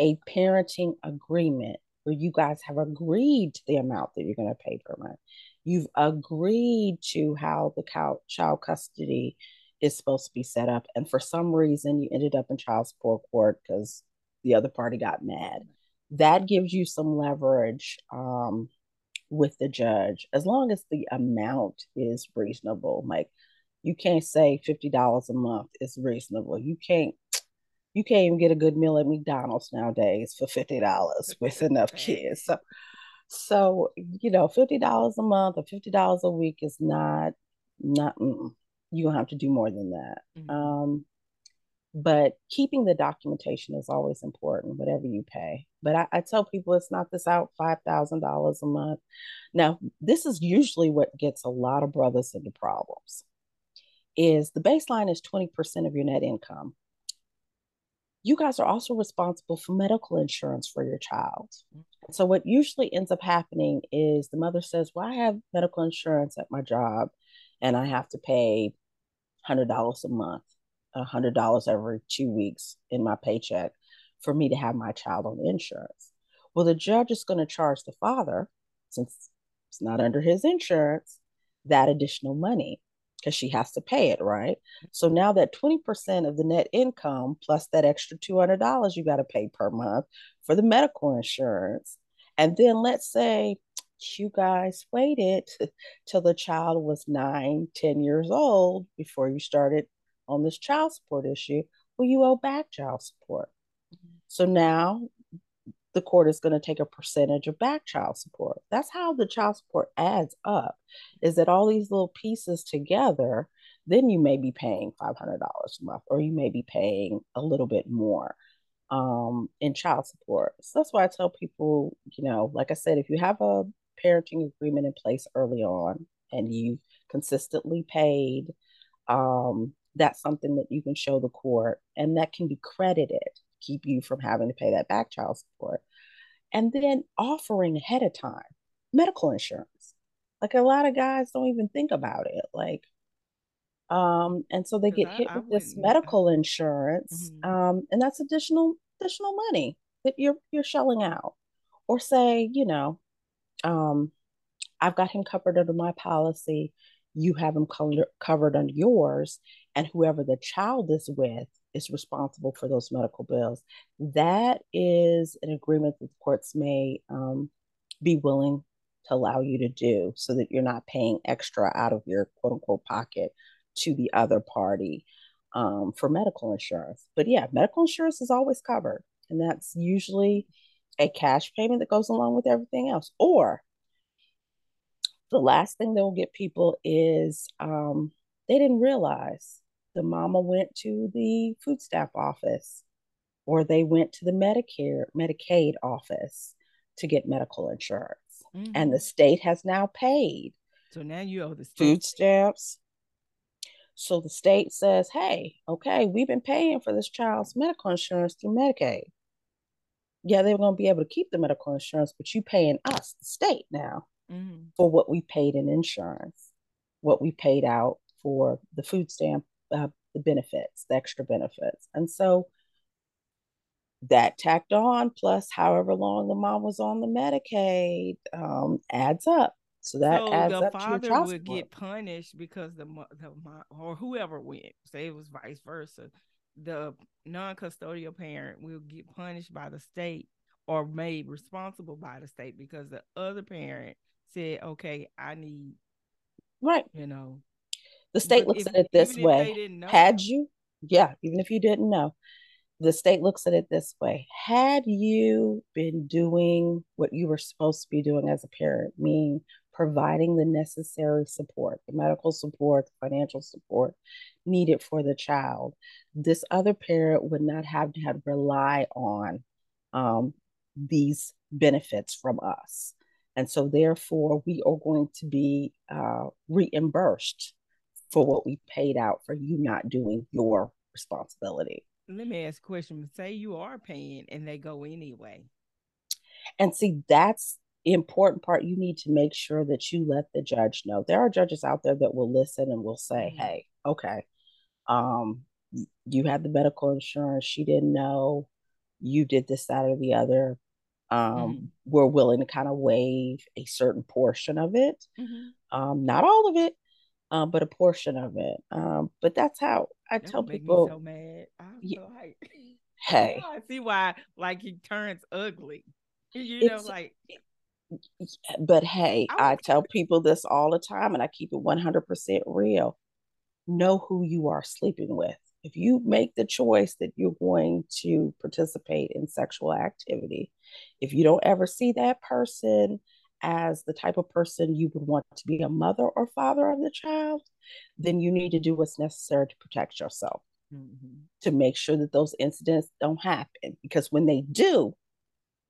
a parenting agreement where you guys have agreed to the amount that you're going to pay per month. You've agreed to how the child custody is supposed to be set up. And for some reason, you ended up in child support court because the other party got mad. That gives you some leverage um, with the judge as long as the amount is reasonable. Like you can't say fifty dollars a month is reasonable. You can't you can't even get a good meal at McDonald's nowadays for fifty dollars with enough kids. So so you know, fifty dollars a month or fifty dollars a week is not not you're gonna have to do more than that. Mm-hmm. Um but keeping the documentation is always important, whatever you pay. But I, I tell people it's not this out five thousand dollars a month. Now, this is usually what gets a lot of brothers into problems. Is the baseline is 20% of your net income. You guys are also responsible for medical insurance for your child. So what usually ends up happening is the mother says, Well, I have medical insurance at my job and I have to pay hundred dollars a month a hundred dollars every two weeks in my paycheck for me to have my child on insurance. Well, the judge is going to charge the father, since it's not under his insurance, that additional money because she has to pay it, right? So now that 20% of the net income plus that extra $200 you got to pay per month for the medical insurance. And then let's say you guys waited till the child was nine, 10 years old before you started on this child support issue, well, you owe back child support. Mm-hmm. So now the court is going to take a percentage of back child support. That's how the child support adds up, is that all these little pieces together, then you may be paying $500 a month, or you may be paying a little bit more um, in child support. So that's why I tell people, you know, like I said, if you have a parenting agreement in place early on and you've consistently paid um, that's something that you can show the court and that can be credited keep you from having to pay that back child support. And then offering ahead of time medical insurance. Like a lot of guys don't even think about it like um and so they get I, hit with this medical insurance mm-hmm. um and that's additional additional money that you're you're shelling out. Or say you know um i've got him covered under my policy you have them covered under yours, and whoever the child is with is responsible for those medical bills. That is an agreement that courts may um, be willing to allow you to do so that you're not paying extra out of your quote unquote pocket to the other party um, for medical insurance. But yeah, medical insurance is always covered, and that's usually a cash payment that goes along with everything else. Or the last thing they'll get people is um, they didn't realize the mama went to the food stamp office or they went to the Medicare, Medicaid office to get medical insurance. Mm-hmm. And the state has now paid. So now you owe the state. food stamps. So the state says, hey, okay, we've been paying for this child's medical insurance through Medicaid. Yeah, they're going to be able to keep the medical insurance, but you paying us, the state now mm-hmm. for what we paid in insurance, what we paid out for the food stamp, uh, the benefits, the extra benefits. And so that tacked on, plus however long the mom was on the Medicaid, um, adds up. So that so adds the up father to would get punished because the, the or whoever went, say it was vice versa, the non-custodial parent will get punished by the state or made responsible by the state because the other parent said, "Okay, I need." Right. You know. The state looks if, at it this way. Had you, yeah, even if you didn't know, the state looks at it this way had you been doing what you were supposed to be doing as a parent meaning providing the necessary support the medical support the financial support needed for the child this other parent would not have to have rely on um, these benefits from us and so therefore we are going to be uh, reimbursed for what we paid out for you not doing your responsibility let me ask a question. Say you are paying and they go anyway. And see, that's the important part. You need to make sure that you let the judge know. There are judges out there that will listen and will say, mm-hmm. hey, okay, um, you had the medical insurance, she didn't know, you did this, that, or the other. Um, mm-hmm. We're willing to kind of waive a certain portion of it, mm-hmm. um, not all of it, um, but a portion of it. Um, but that's how I that tell people. so mad. I'm yeah, so like, hey, I see why like he turns ugly. You know, like. But hey, I, I tell people this all the time, and I keep it one hundred percent real. Know who you are sleeping with. If you make the choice that you're going to participate in sexual activity, if you don't ever see that person as the type of person you would want to be a mother or father of the child, then you need to do what's necessary to protect yourself mm-hmm. to make sure that those incidents don't happen. Because when they do,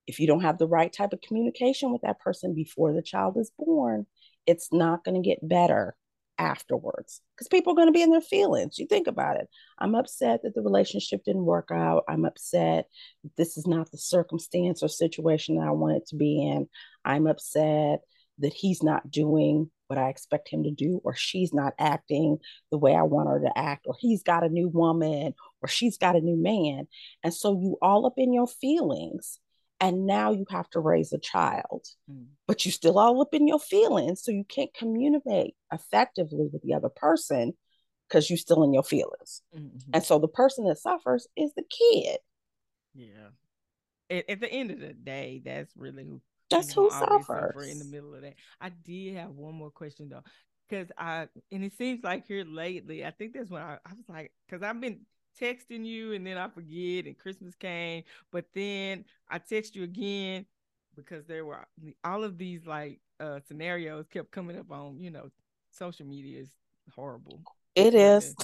if you don't have the right type of communication with that person before the child is born, it's not going to get better afterwards because people are going to be in their feelings. You think about it. I'm upset that the relationship didn't work out. I'm upset this is not the circumstance or situation that I wanted to be in. I'm upset that he's not doing what I expect him to do, or she's not acting the way I want her to act, or he's got a new woman, or she's got a new man. And so you all up in your feelings and now you have to raise a child mm. but you still all up in your feelings so you can't communicate effectively with the other person because you're still in your feelings. Mm-hmm. and so the person that suffers is the kid. Yeah. At, at the end of the day that's really who that's who suffers in the middle of that. I did have one more question though because i and it seems like here lately i think that's when i, I was like because i've been texting you and then I forget and Christmas came, but then I text you again because there were all of these like uh scenarios kept coming up on, you know, social media is horrible. It is.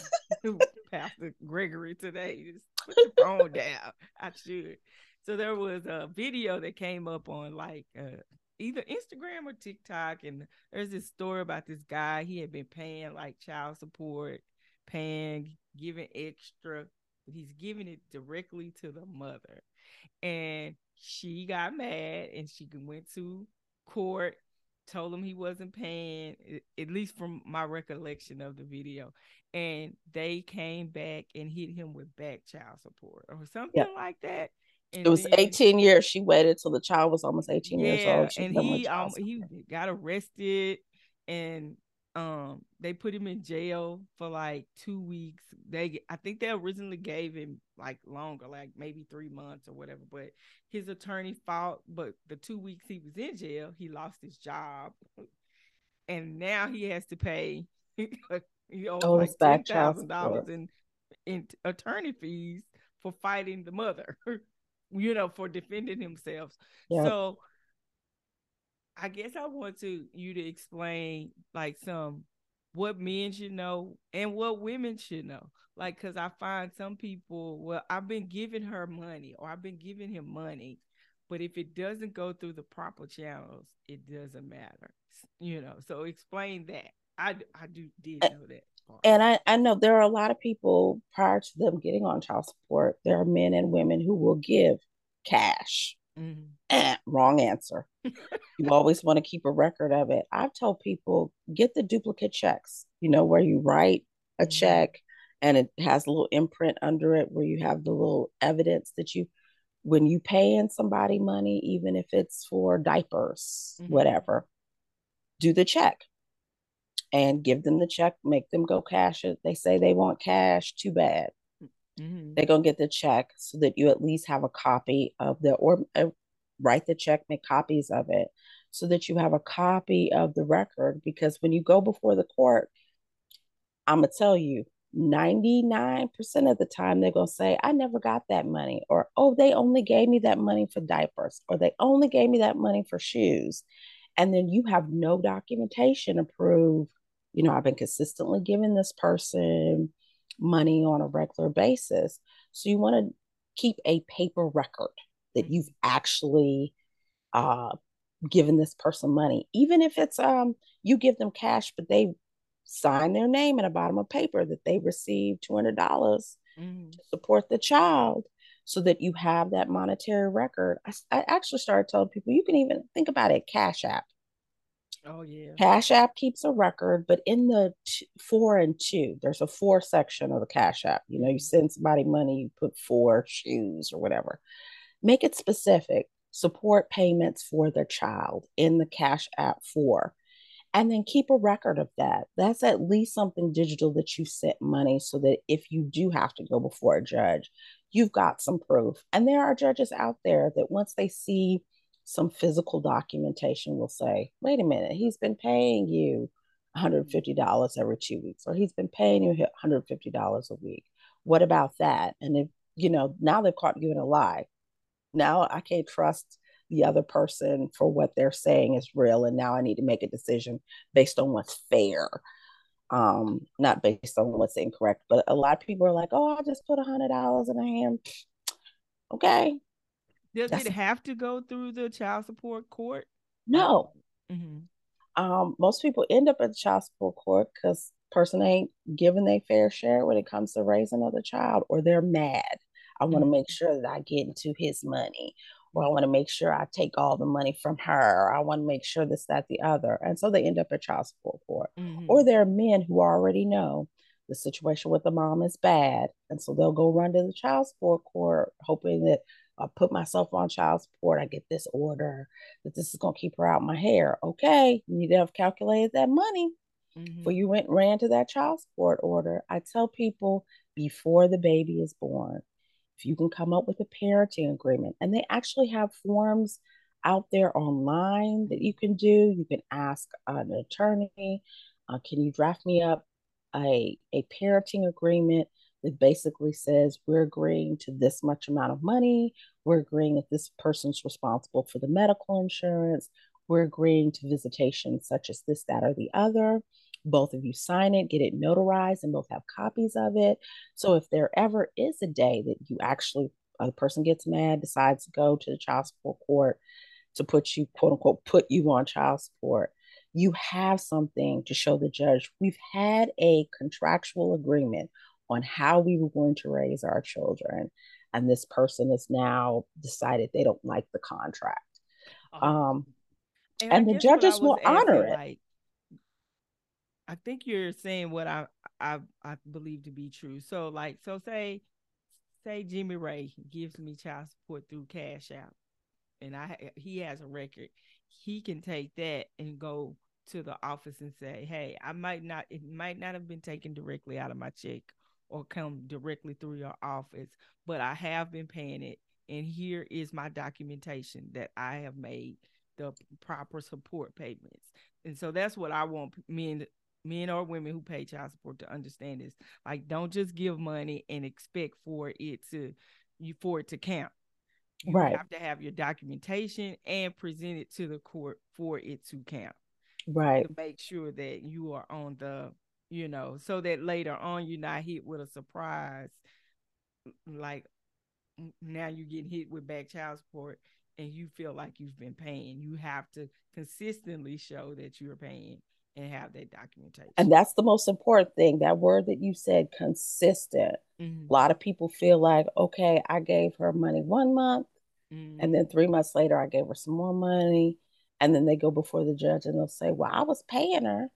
Pastor Gregory today. Just put your phone down. I should. So there was a video that came up on like uh, either Instagram or TikTok, and there's this story about this guy. He had been paying like child support, paying giving extra, he's giving it directly to the mother. And she got mad and she went to court, told him he wasn't paying, at least from my recollection of the video. And they came back and hit him with back child support or something yep. like that. And it was then, 18 years. She waited till the child was almost 18 yeah, years old. She and he um, he got arrested and um they put him in jail for like two weeks. They i think they originally gave him like longer like maybe three months or whatever but his attorney fought but the two weeks he was in jail he lost his job. And now he has to pay he owes oh, like ten thousand dollars in in attorney fees for fighting the mother you know for defending himself. So I guess I want to you to explain like some what men should know and what women should know. Like, because I find some people, well, I've been giving her money or I've been giving him money, but if it doesn't go through the proper channels, it doesn't matter. You know, so explain that. I I do did know that. Part. And I, I know there are a lot of people prior to them getting on child support, there are men and women who will give cash Mm-hmm. Wrong answer. you always want to keep a record of it. I've told people get the duplicate checks, you know, where you write a mm-hmm. check and it has a little imprint under it where you have the little evidence that you, when you pay in somebody money, even if it's for diapers, mm-hmm. whatever, do the check and give them the check, make them go cash it. They say they want cash, too bad. Mm-hmm. They're gonna get the check so that you at least have a copy of the or uh, write the check, make copies of it so that you have a copy of the record. Because when you go before the court, I'm to tell you, 99% of the time they're to say, I never got that money, or oh, they only gave me that money for diapers, or they only gave me that money for shoes. And then you have no documentation to prove, you know, I've been consistently giving this person money on a regular basis. So you want to keep a paper record that mm-hmm. you've actually uh, given this person money, even if it's um you give them cash, but they sign their name in a bottom of paper that they received two hundred dollars mm. to support the child, so that you have that monetary record. I, I actually started telling people you can even think about it, Cash App. Oh yeah. Cash App keeps a record, but in the t- four and two, there's a four section of the Cash App. You know, you mm-hmm. send somebody money, you put four shoes or whatever. Make it specific. Support payments for their child in the Cash App for, and then keep a record of that. That's at least something digital that you sent money so that if you do have to go before a judge, you've got some proof. And there are judges out there that once they see some physical documentation will say, wait a minute, he's been paying you $150 every two weeks, or he's been paying you $150 a week. What about that? And if, you know, now they've caught you in a lie. Now I can't trust the other person for what they're saying is real. And now I need to make a decision based on what's fair. Um, not based on what's incorrect. But a lot of people are like, oh, I just put a hundred dollars in a hand. Okay, does That's, it have to go through the child support court? No. Mm-hmm. Um, most people end up at the child support court because person ain't giving their fair share when it comes to raising another child, or they're mad. I want to mm-hmm. make sure that I get into his money, or I want to make sure I take all the money from her. or I want to make sure this, that, the other. And so they end up at child support court. Mm-hmm. Or there are men who already know the situation with the mom is bad. And so they'll go run to the child support court, hoping that I put myself on child support. I get this order that this is going to keep her out my hair. Okay, you need to have calculated that money mm-hmm. before you went ran to that child support order. I tell people before the baby is born, if you can come up with a parenting agreement, and they actually have forms out there online that you can do. You can ask an attorney, uh, can you draft me up a, a parenting agreement that basically says we're agreeing to this much amount of money, we're agreeing that this person's responsible for the medical insurance, we're agreeing to visitations such as this, that, or the other. Both of you sign it, get it notarized, and both have copies of it. So if there ever is a day that you actually, uh, a person gets mad, decides to go to the child support court to put you, quote unquote, put you on child support, you have something to show the judge. We've had a contractual agreement on how we were going to raise our children. And this person has now decided they don't like the contract. Uh-huh. Um, and, and the judges will honor it. Like, I think you're saying what I, I I believe to be true. So like so say say Jimmy Ray gives me child support through Cash App and I he has a record. He can take that and go to the office and say, "Hey, I might not it might not have been taken directly out of my check or come directly through your office, but I have been paying it. And here is my documentation that I have made the proper support payments. And so that's what I want men men or women who pay child support to understand is like don't just give money and expect for it to you for it to count. Right. You right. have to have your documentation and present it to the court for it to count. Right. To make sure that you are on the you know, so that later on you're not hit with a surprise, like now you're getting hit with back child support and you feel like you've been paying. You have to consistently show that you're paying and have that documentation. And that's the most important thing. That word that you said, consistent. Mm-hmm. A lot of people feel like, okay, I gave her money one month, mm-hmm. and then three months later, I gave her some more money. And then they go before the judge and they'll say, well, I was paying her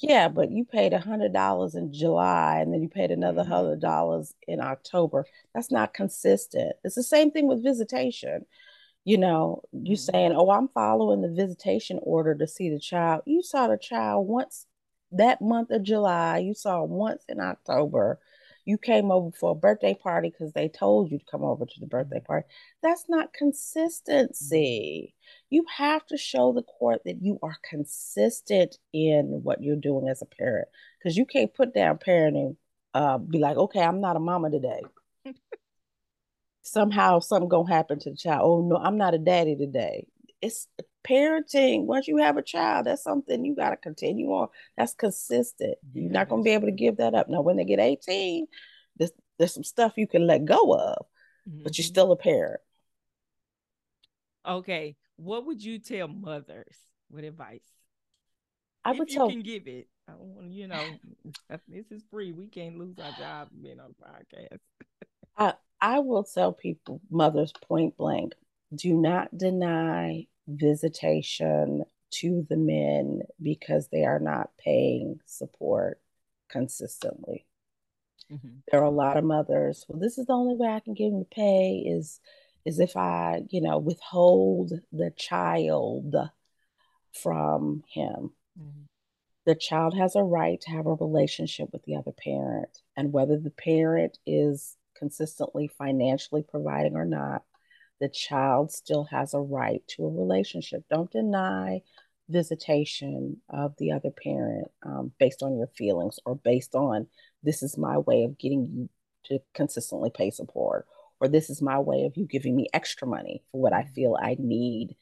yeah, but you paid a hundred dollars in July and then you paid another mm-hmm. hundred dollars in October. That's not consistent. It's the same thing with visitation. You know, you mm-hmm. saying, "Oh, I'm following the visitation order to see the child." You saw the child once that month of July. You saw once in October. You came over for a birthday party because they told you to come over to the birthday mm-hmm. party. That's not consistency. You have to show the court that you are consistent in what you're doing as a parent because you can't put down parenting, uh, be like, okay, I'm not a mama today. Somehow something gonna happen to the child. Oh no, I'm not a daddy today. It's parenting. Once you have a child, that's something you gotta continue on. That's consistent. You're not gonna be able to give that up. Now, when they get 18, there's, there's some stuff you can let go of, mm-hmm. but you're mm-hmm. still a parent. Okay. What would you tell mothers with advice? I if would you tell can give it. I want you know, this is free. We can't lose our job being on podcast. I I will tell people, mothers, point blank, do not deny visitation to the men because they are not paying support consistently. Mm-hmm. There are a lot of mothers. Well, this is the only way I can get him to pay is is if I, you know, withhold the child from him. Mm-hmm. The child has a right to have a relationship with the other parent, and whether the parent is consistently financially providing or not, the child still has a right to a relationship. Don't deny visitation of the other parent um, based on your feelings or based on this is my way of getting you to consistently pay support or this is my way of you giving me extra money for what I mm-hmm. feel I need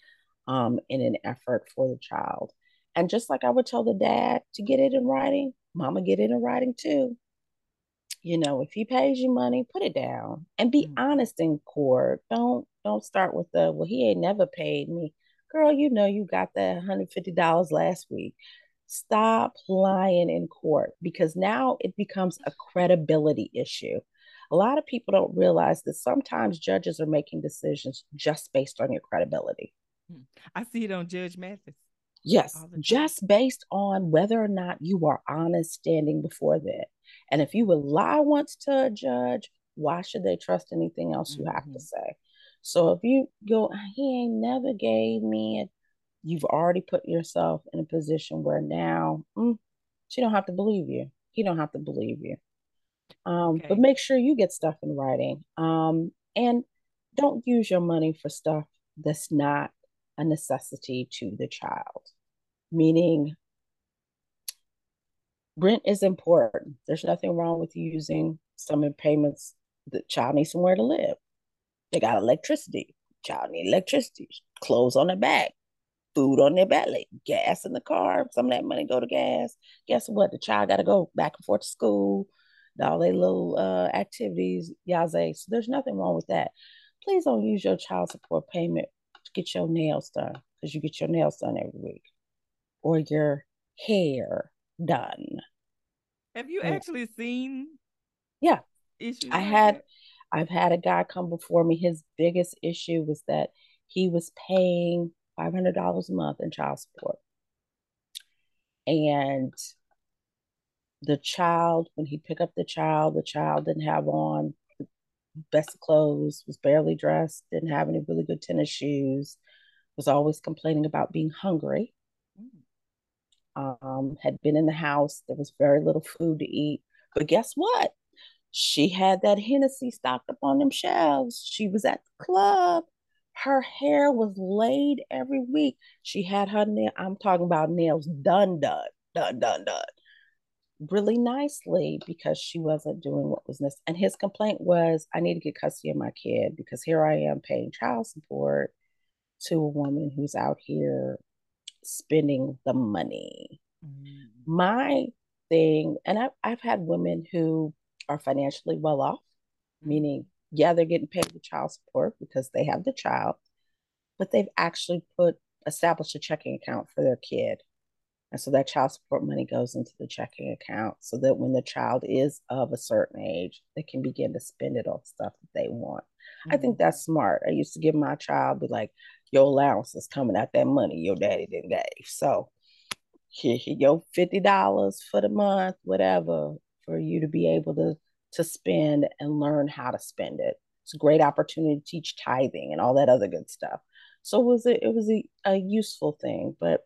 um, in an effort for the child. And just like I would tell the dad to get it in writing, mama get it in writing too. You know, if he pays you money, put it down and be mm-hmm. honest in court. Don't don't start with the well, he ain't never paid me. Girl, you know you got that $150 last week. Stop lying in court because now it becomes a credibility issue. A lot of people don't realize that sometimes judges are making decisions just based on your credibility. Hmm. I see it on Judge Mathis. Yes, just based on whether or not you are honest standing before that. And if you would lie once to a judge, why should they trust anything else you mm-hmm. have to mm-hmm. say? So if you go, he ain't never gave me it, you've already put yourself in a position where now mm, she don't have to believe you. He don't have to believe you. Um, okay. But make sure you get stuff in writing. Um, and don't use your money for stuff that's not a necessity to the child. Meaning, rent is important. There's nothing wrong with using some payments. The child needs somewhere to live. They got electricity. Child need electricity. Clothes on their back. Food on their belly. Gas in the car. Some of that money go to gas. Guess what? The child got to go back and forth to school. All their little uh, activities. Yaze. So there's nothing wrong with that. Please don't use your child support payment to get your nails done because you get your nails done every week or your hair done. Have you actually seen? Yeah, issues. I had. That? I've had a guy come before me. His biggest issue was that he was paying five hundred dollars a month in child support, and the child, when he picked up the child, the child didn't have on the best clothes, was barely dressed, didn't have any really good tennis shoes, was always complaining about being hungry. Um, had been in the house. There was very little food to eat. But guess what? She had that Hennessy stocked up on them shelves. She was at the club. Her hair was laid every week. She had her nail. I'm talking about nails done, done, done, done, done really nicely because she wasn't doing what was necessary. And his complaint was, I need to get custody of my kid because here I am paying child support to a woman who's out here spending the money. Mm. My thing, and I've, I've had women who are financially well off, mm. meaning, yeah, they're getting paid the child support because they have the child, but they've actually put established a checking account for their kid and so that child support money goes into the checking account so that when the child is of a certain age, they can begin to spend it on stuff that they want. Mm-hmm. I think mm-hmm. that's smart. I used to give my child, be like, your allowance is coming out that money your daddy didn't give. So here, here your $50 for the month, whatever, for you to be able to to spend and learn how to spend it. It's a great opportunity to teach tithing and all that other good stuff. So it was a, it was a, a useful thing, but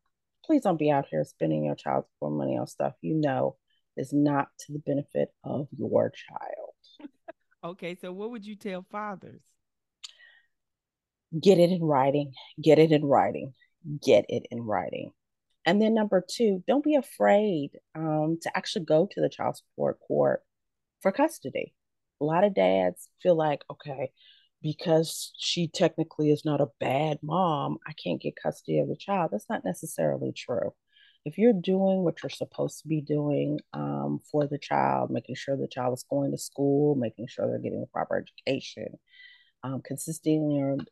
please don't be out here spending your child's poor money on stuff you know is not to the benefit of your child. okay, so what would you tell fathers? Get it in writing. Get it in writing. Get it in writing. And then number two, don't be afraid um, to actually go to the child support court for custody. A lot of dads feel like, okay, because she technically is not a bad mom, I can't get custody of the child. That's not necessarily true. If you're doing what you're supposed to be doing um, for the child, making sure the child is going to school, making sure they're getting the proper education, um,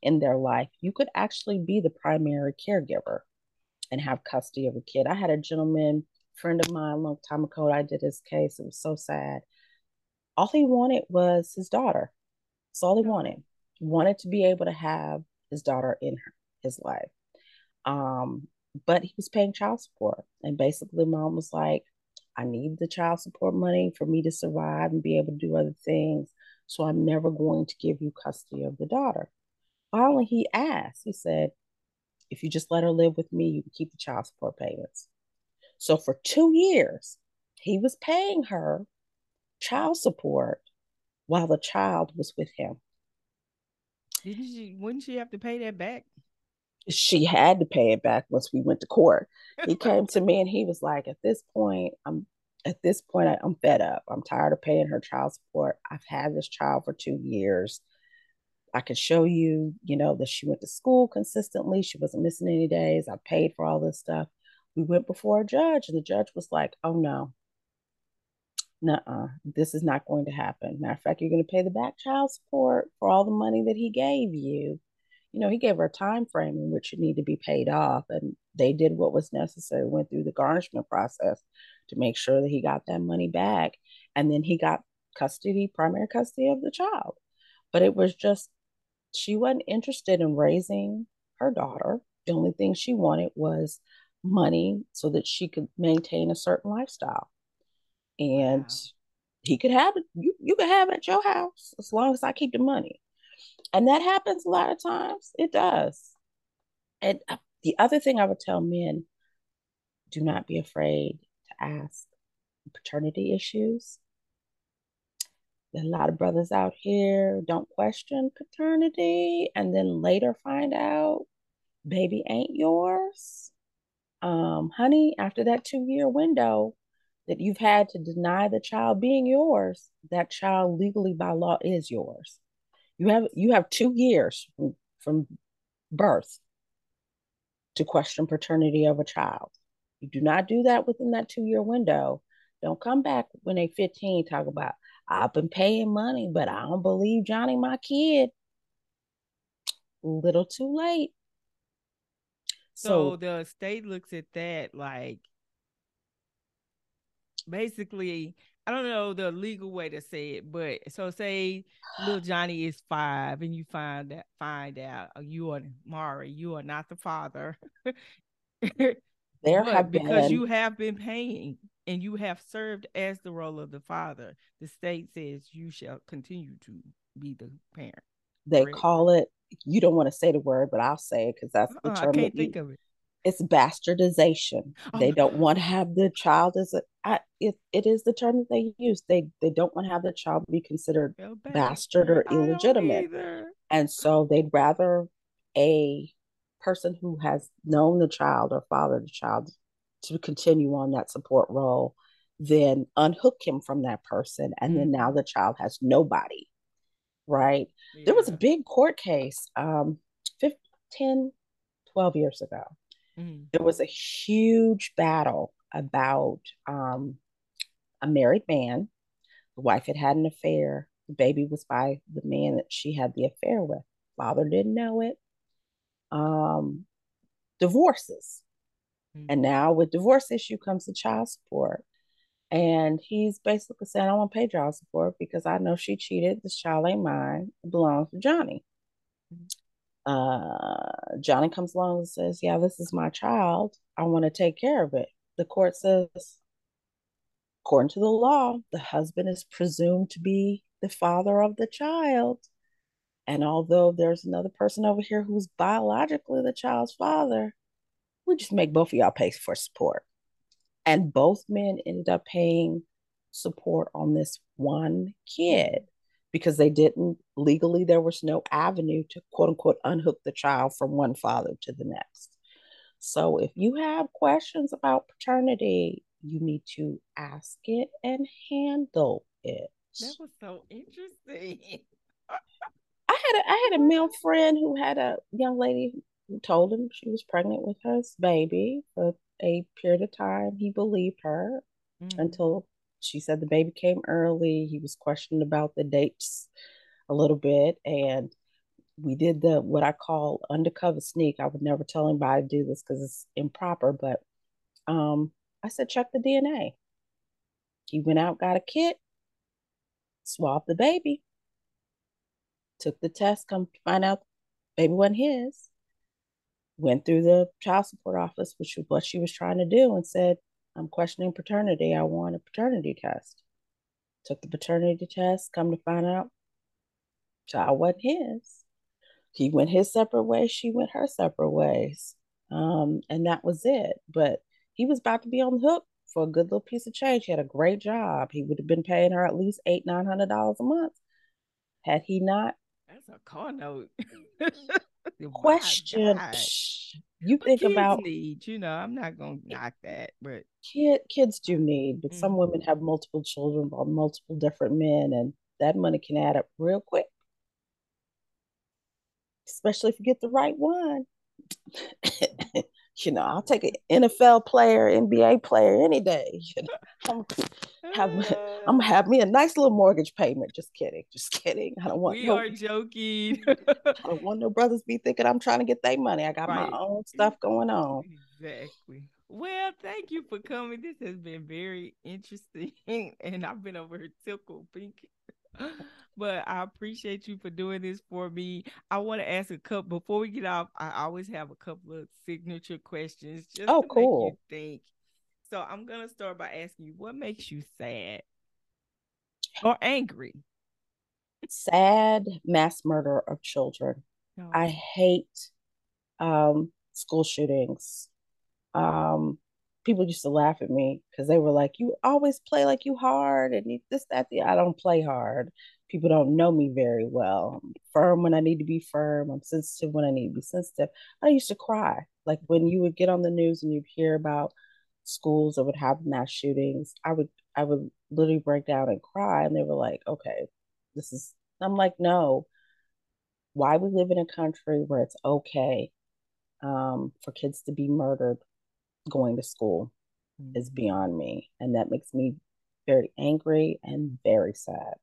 in their life, you could actually be the primary caregiver and have custody of a kid. I had a gentleman, friend of mine, a long time ago. I did his case. It was so sad. All he wanted was his daughter. That's all he wanted. He wanted to be able to have his daughter in her, his life. Um, but he was paying child support. And basically, mom was like, I need the child support money for me to survive and be able to do other things. So I'm never going to give you custody of the daughter. Finally, he asked, he said, if you just let her live with me, you can keep the child support payments. So for two years, he was paying her child support while the child was with him. Didn't she? Wouldn't she have to pay that back? She had to pay it back once we went to court. He came to me and he was like, "At this point, I'm at this point, I, I'm fed up. I'm tired of paying her child support. I've had this child for two years. I can show you, you know, that she went to school consistently. She wasn't missing any days. I paid for all this stuff. We went before a judge, and the judge was like, oh no, nah, this is not going to happen. Matter of fact, you're going to pay the back child support for all the money that he gave you. You know, he gave her a time frame in which it needed to be paid off, and they did what was necessary, went through the garnishment process to make sure that he got that money back. And then he got custody, primary custody of the child. But it was just she wasn't interested in raising her daughter. The only thing she wanted was money so that she could maintain a certain lifestyle. And wow. he could have it, you, you could have it at your house as long as I keep the money. And that happens a lot of times. It does. And uh, the other thing I would tell men do not be afraid to ask paternity issues a lot of brothers out here don't question paternity and then later find out baby ain't yours. Um, honey, after that two year window that you've had to deny the child being yours, that child legally by law is yours. You have you have two years from, from birth to question paternity of a child. You do not do that within that two year window. Don't come back when they 15 talk about I've been paying money, but I don't believe Johnny, my kid. Little too late. So, so the state looks at that like basically, I don't know the legal way to say it, but so say little Johnny is five and you find that find out oh, you are Maury, you are not the father. there have because been... you have been paying and you have served as the role of the father, the state says you shall continue to be the parent. They correct? call it. You don't want to say the word, but I'll say it because that's the uh term. I can't think you, of it. It's bastardization. Oh. They don't want to have the child as a. I, it, it is the term that they use. They they don't want to have the child be considered bastard or illegitimate, and so they'd rather a person who has known the child or fathered the child to continue on that support role, then unhook him from that person. And mm-hmm. then now the child has nobody, right? Yeah. There was a big court case um, 15, 10, 12 years ago. Mm-hmm. There was a huge battle about um, a married man. The wife had had an affair. The baby was by the man that she had the affair with. Father didn't know it. Um, divorces Mm-hmm. And now with divorce issue comes the child support. And he's basically saying, I want to pay child support because I know she cheated. This child ain't mine. It belongs to Johnny. Mm-hmm. Uh, Johnny comes along and says, Yeah, this is my child. I want to take care of it. The court says, according to the law, the husband is presumed to be the father of the child. And although there's another person over here who's biologically the child's father, we just make both of y'all pay for support. And both men ended up paying support on this one kid because they didn't legally, there was no avenue to quote unquote unhook the child from one father to the next. So if you have questions about paternity, you need to ask it and handle it. That was so interesting. I had a I had a male friend who had a young lady told him she was pregnant with her baby for a period of time. He believed her mm-hmm. until she said the baby came early. He was questioned about the dates a little bit, and we did the what I call undercover sneak. I would never tell anybody to do this because it's improper, but um, I said check the DNA. He went out, got a kit, swabbed the baby, took the test, come find out baby wasn't his. Went through the child support office, which was what she was trying to do, and said, I'm questioning paternity. I want a paternity test. Took the paternity test, come to find out, child wasn't his. He went his separate way, she went her separate ways. Um, and that was it. But he was about to be on the hook for a good little piece of change. He had a great job. He would have been paying her at least eight, nine hundred dollars a month. Had he not that's a car note. Question. You but think about need, you know, I'm not gonna knock that, but kid kids do need, but mm-hmm. some women have multiple children by multiple different men, and that money can add up real quick. Especially if you get the right one. You know, I'll take an NFL player, NBA player any day. You know, I'm have I'm gonna have me a nice little mortgage payment. Just kidding, just kidding. I don't want. We no, are joking. I don't want no brothers be thinking I'm trying to get their money. I got right. my own stuff going on. Exactly. Well, thank you for coming. This has been very interesting, and I've been over here tickled pink but I appreciate you for doing this for me. I want to ask a couple before we get off. I always have a couple of signature questions just oh, to cool. think. So I'm gonna start by asking you, what makes you sad or angry? Sad mass murder of children. Oh. I hate um, school shootings. Um, people used to laugh at me because they were like, "You always play like you hard," and you, this, that, the. I don't play hard people don't know me very well. I'm firm when I need to be firm. I'm sensitive when I need to be sensitive. I used to cry. Like when you would get on the news and you'd hear about schools that would have mass shootings, I would I would literally break down and cry. And they were like, okay, this is I'm like, no. Why we live in a country where it's okay um, for kids to be murdered going to school mm-hmm. is beyond me. And that makes me very angry and very sad.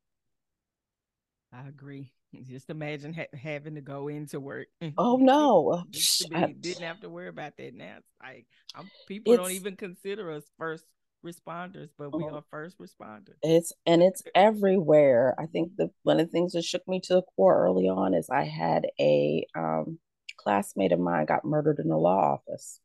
I agree. Just imagine ha- having to go into work. Oh no! be, didn't have to worry about that now. It's like I'm, people it's, don't even consider us first responders, but we oh. are first responders. It's and it's everywhere. I think the one of the things that shook me to the core early on is I had a um, classmate of mine got murdered in the law office.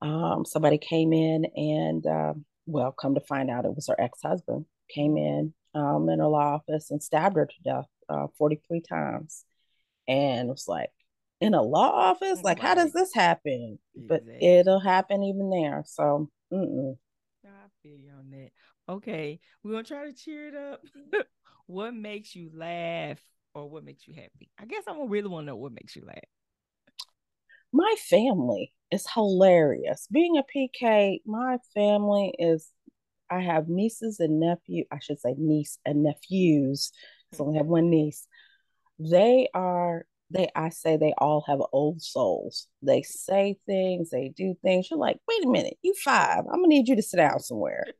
Um, somebody came in and uh, well, come to find out, it was her ex husband came in um, in her law office and stabbed her to death uh, 43 times. And it was like, in a law office? Like, right. how does this happen? But it'll happen even there. So, mm-mm. I feel you on that. Okay, we're gonna try to cheer it up. what makes you laugh or what makes you happy? I guess I don't really want to know what makes you laugh. My family is hilarious. Being a PK, my family is I have nieces and nephew. I should say niece and nephews. So I only have mm-hmm. one niece. They are they. I say they all have old souls. They say things. They do things. You're like, wait a minute, you five. I'm gonna need you to sit down somewhere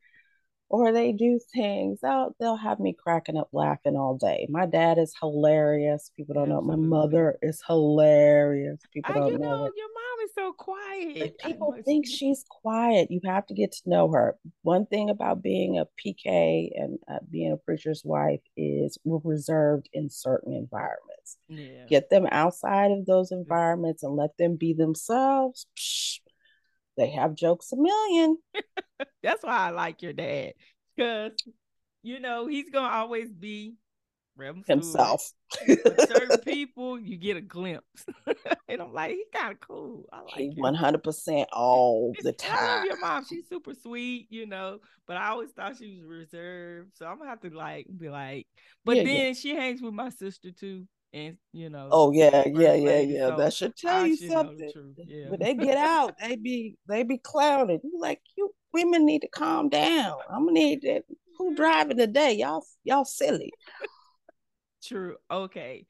or they do things they'll they'll have me cracking up laughing all day my dad is hilarious people don't Absolutely. know my mother is hilarious people I, don't you know, know your mom is so quiet people think she's quiet you have to get to know her one thing about being a pk and uh, being a preacher's wife is we're reserved in certain environments yeah. get them outside of those environments and let them be themselves Psh, they have jokes a million. That's why I like your dad. Because, you know, he's gonna always be himself. certain people, you get a glimpse, and I'm like, he's kind of cool. I like one hundred percent all the time. I love your mom; she's super sweet, you know. But I always thought she was reserved, so I'm gonna have to like be like. But yeah, then yeah. she hangs with my sister too, and you know. Oh yeah, yeah, yeah, yeah. So that should tell you something. Yeah. When they get out, they be they be clowning. You like you women need to calm down. I'm gonna need that. Who driving today? Y'all y'all silly. True. Okay.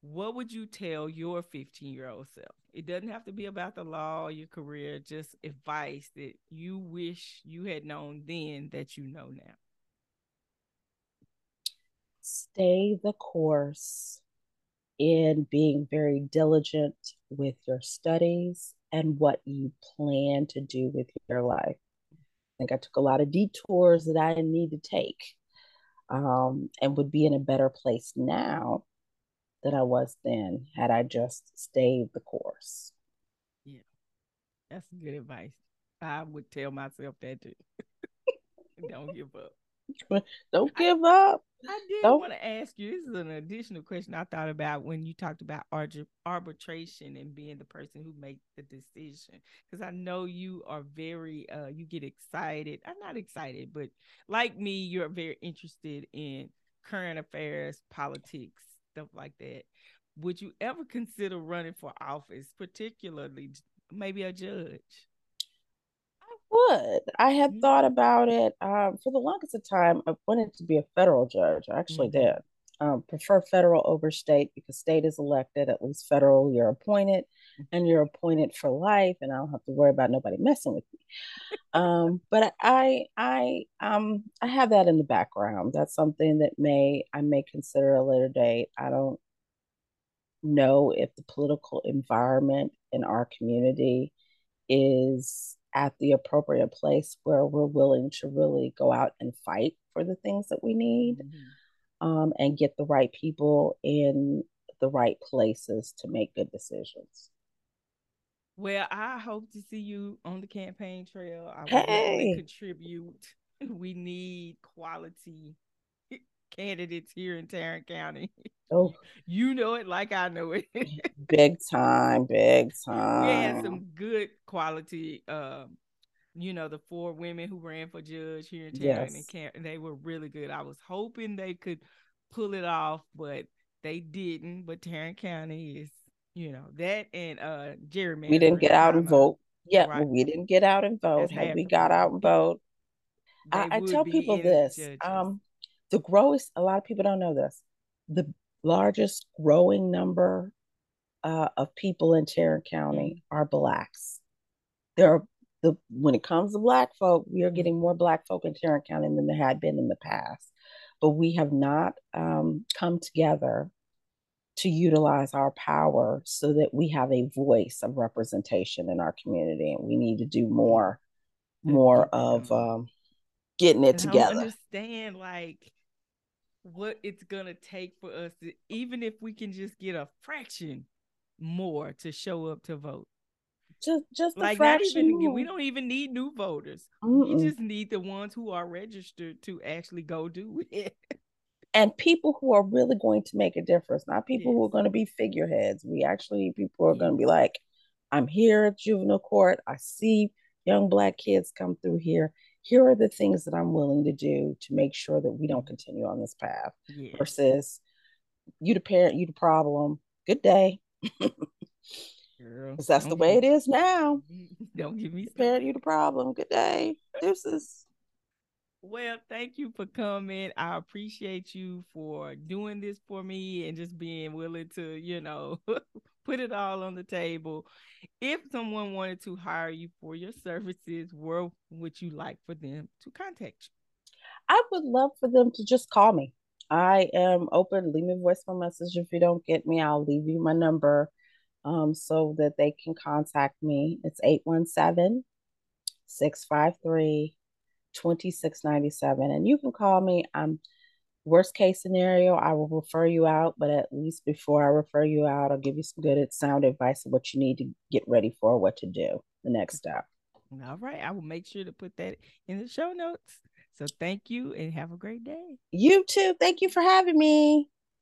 What would you tell your 15 year old self? It doesn't have to be about the law or your career, just advice that you wish you had known then that you know now. Stay the course in being very diligent with your studies and what you plan to do with your life. I think I took a lot of detours that I didn't need to take um, and would be in a better place now than I was then had I just stayed the course. Yeah, that's good advice. I would tell myself that too. Don't give up. Don't give up. I did Don't. want to ask you. This is an additional question I thought about when you talked about arbitration and being the person who makes the decision. Because I know you are very, uh, you get excited. I'm not excited, but like me, you're very interested in current affairs, politics, stuff like that. Would you ever consider running for office, particularly maybe a judge? Would. I had mm-hmm. thought about it um, for the longest of time. I wanted to be a federal judge. I actually mm-hmm. did. Um, prefer federal over state because state is elected, at least federal, you're appointed mm-hmm. and you're appointed for life, and I don't have to worry about nobody messing with me. um, but I, I, um, I have that in the background. That's something that may I may consider a later date. I don't know if the political environment in our community is at the appropriate place where we're willing to really go out and fight for the things that we need mm-hmm. um, and get the right people in the right places to make good decisions. Well, I hope to see you on the campaign trail. I hey. contribute. We need quality candidates here in Tarrant County. Oh, you know it like I know it. big time, big time. We had some good quality. Um, you know, the four women who ran for judge here in Tarrant yes. and, they were really good. I was hoping they could pull it off, but they didn't. But Tarrant County is, you know, that and uh Jeremy. We didn't get out and vote. Yeah, right. we didn't get out and vote. Had we got out and vote, I, I, tell people this. Um, the growest, a lot of people don't know this. The largest growing number uh, of people in Tarrant County mm-hmm. are blacks. There are the when it comes to black folk, we are getting more black folk in Tarrant County than there had been in the past. But we have not um, come together to utilize our power so that we have a voice of representation in our community, and we need to do more, more of um, getting it and together. understand like what it's gonna take for us to, even if we can just get a fraction more to show up to vote. Just just like not even we don't even need new voters. Mm-mm. We just need the ones who are registered to actually go do it. and people who are really going to make a difference, not people yes. who are going to be figureheads. We actually people are going to be like, I'm here at juvenile court. I see young black kids come through here here are the things that I'm willing to do to make sure that we don't continue on this path yeah. versus you the parent, you the problem. Good day. Because that's the way it is now. Don't give me the parent, you the problem. Good day. This is Well, thank you for coming. I appreciate you for doing this for me and just being willing to, you know, put it all on the table. If someone wanted to hire you for your services, where would you like for them to contact you? I would love for them to just call me. I am open. Leave me a voicemail message. If you don't get me, I'll leave you my number um, so that they can contact me. It's 817 653 2697. And you can call me. I'm Worst case scenario, I will refer you out, but at least before I refer you out, I'll give you some good sound advice of what you need to get ready for, what to do, the next step. All right. I will make sure to put that in the show notes. So thank you and have a great day. You too. Thank you for having me.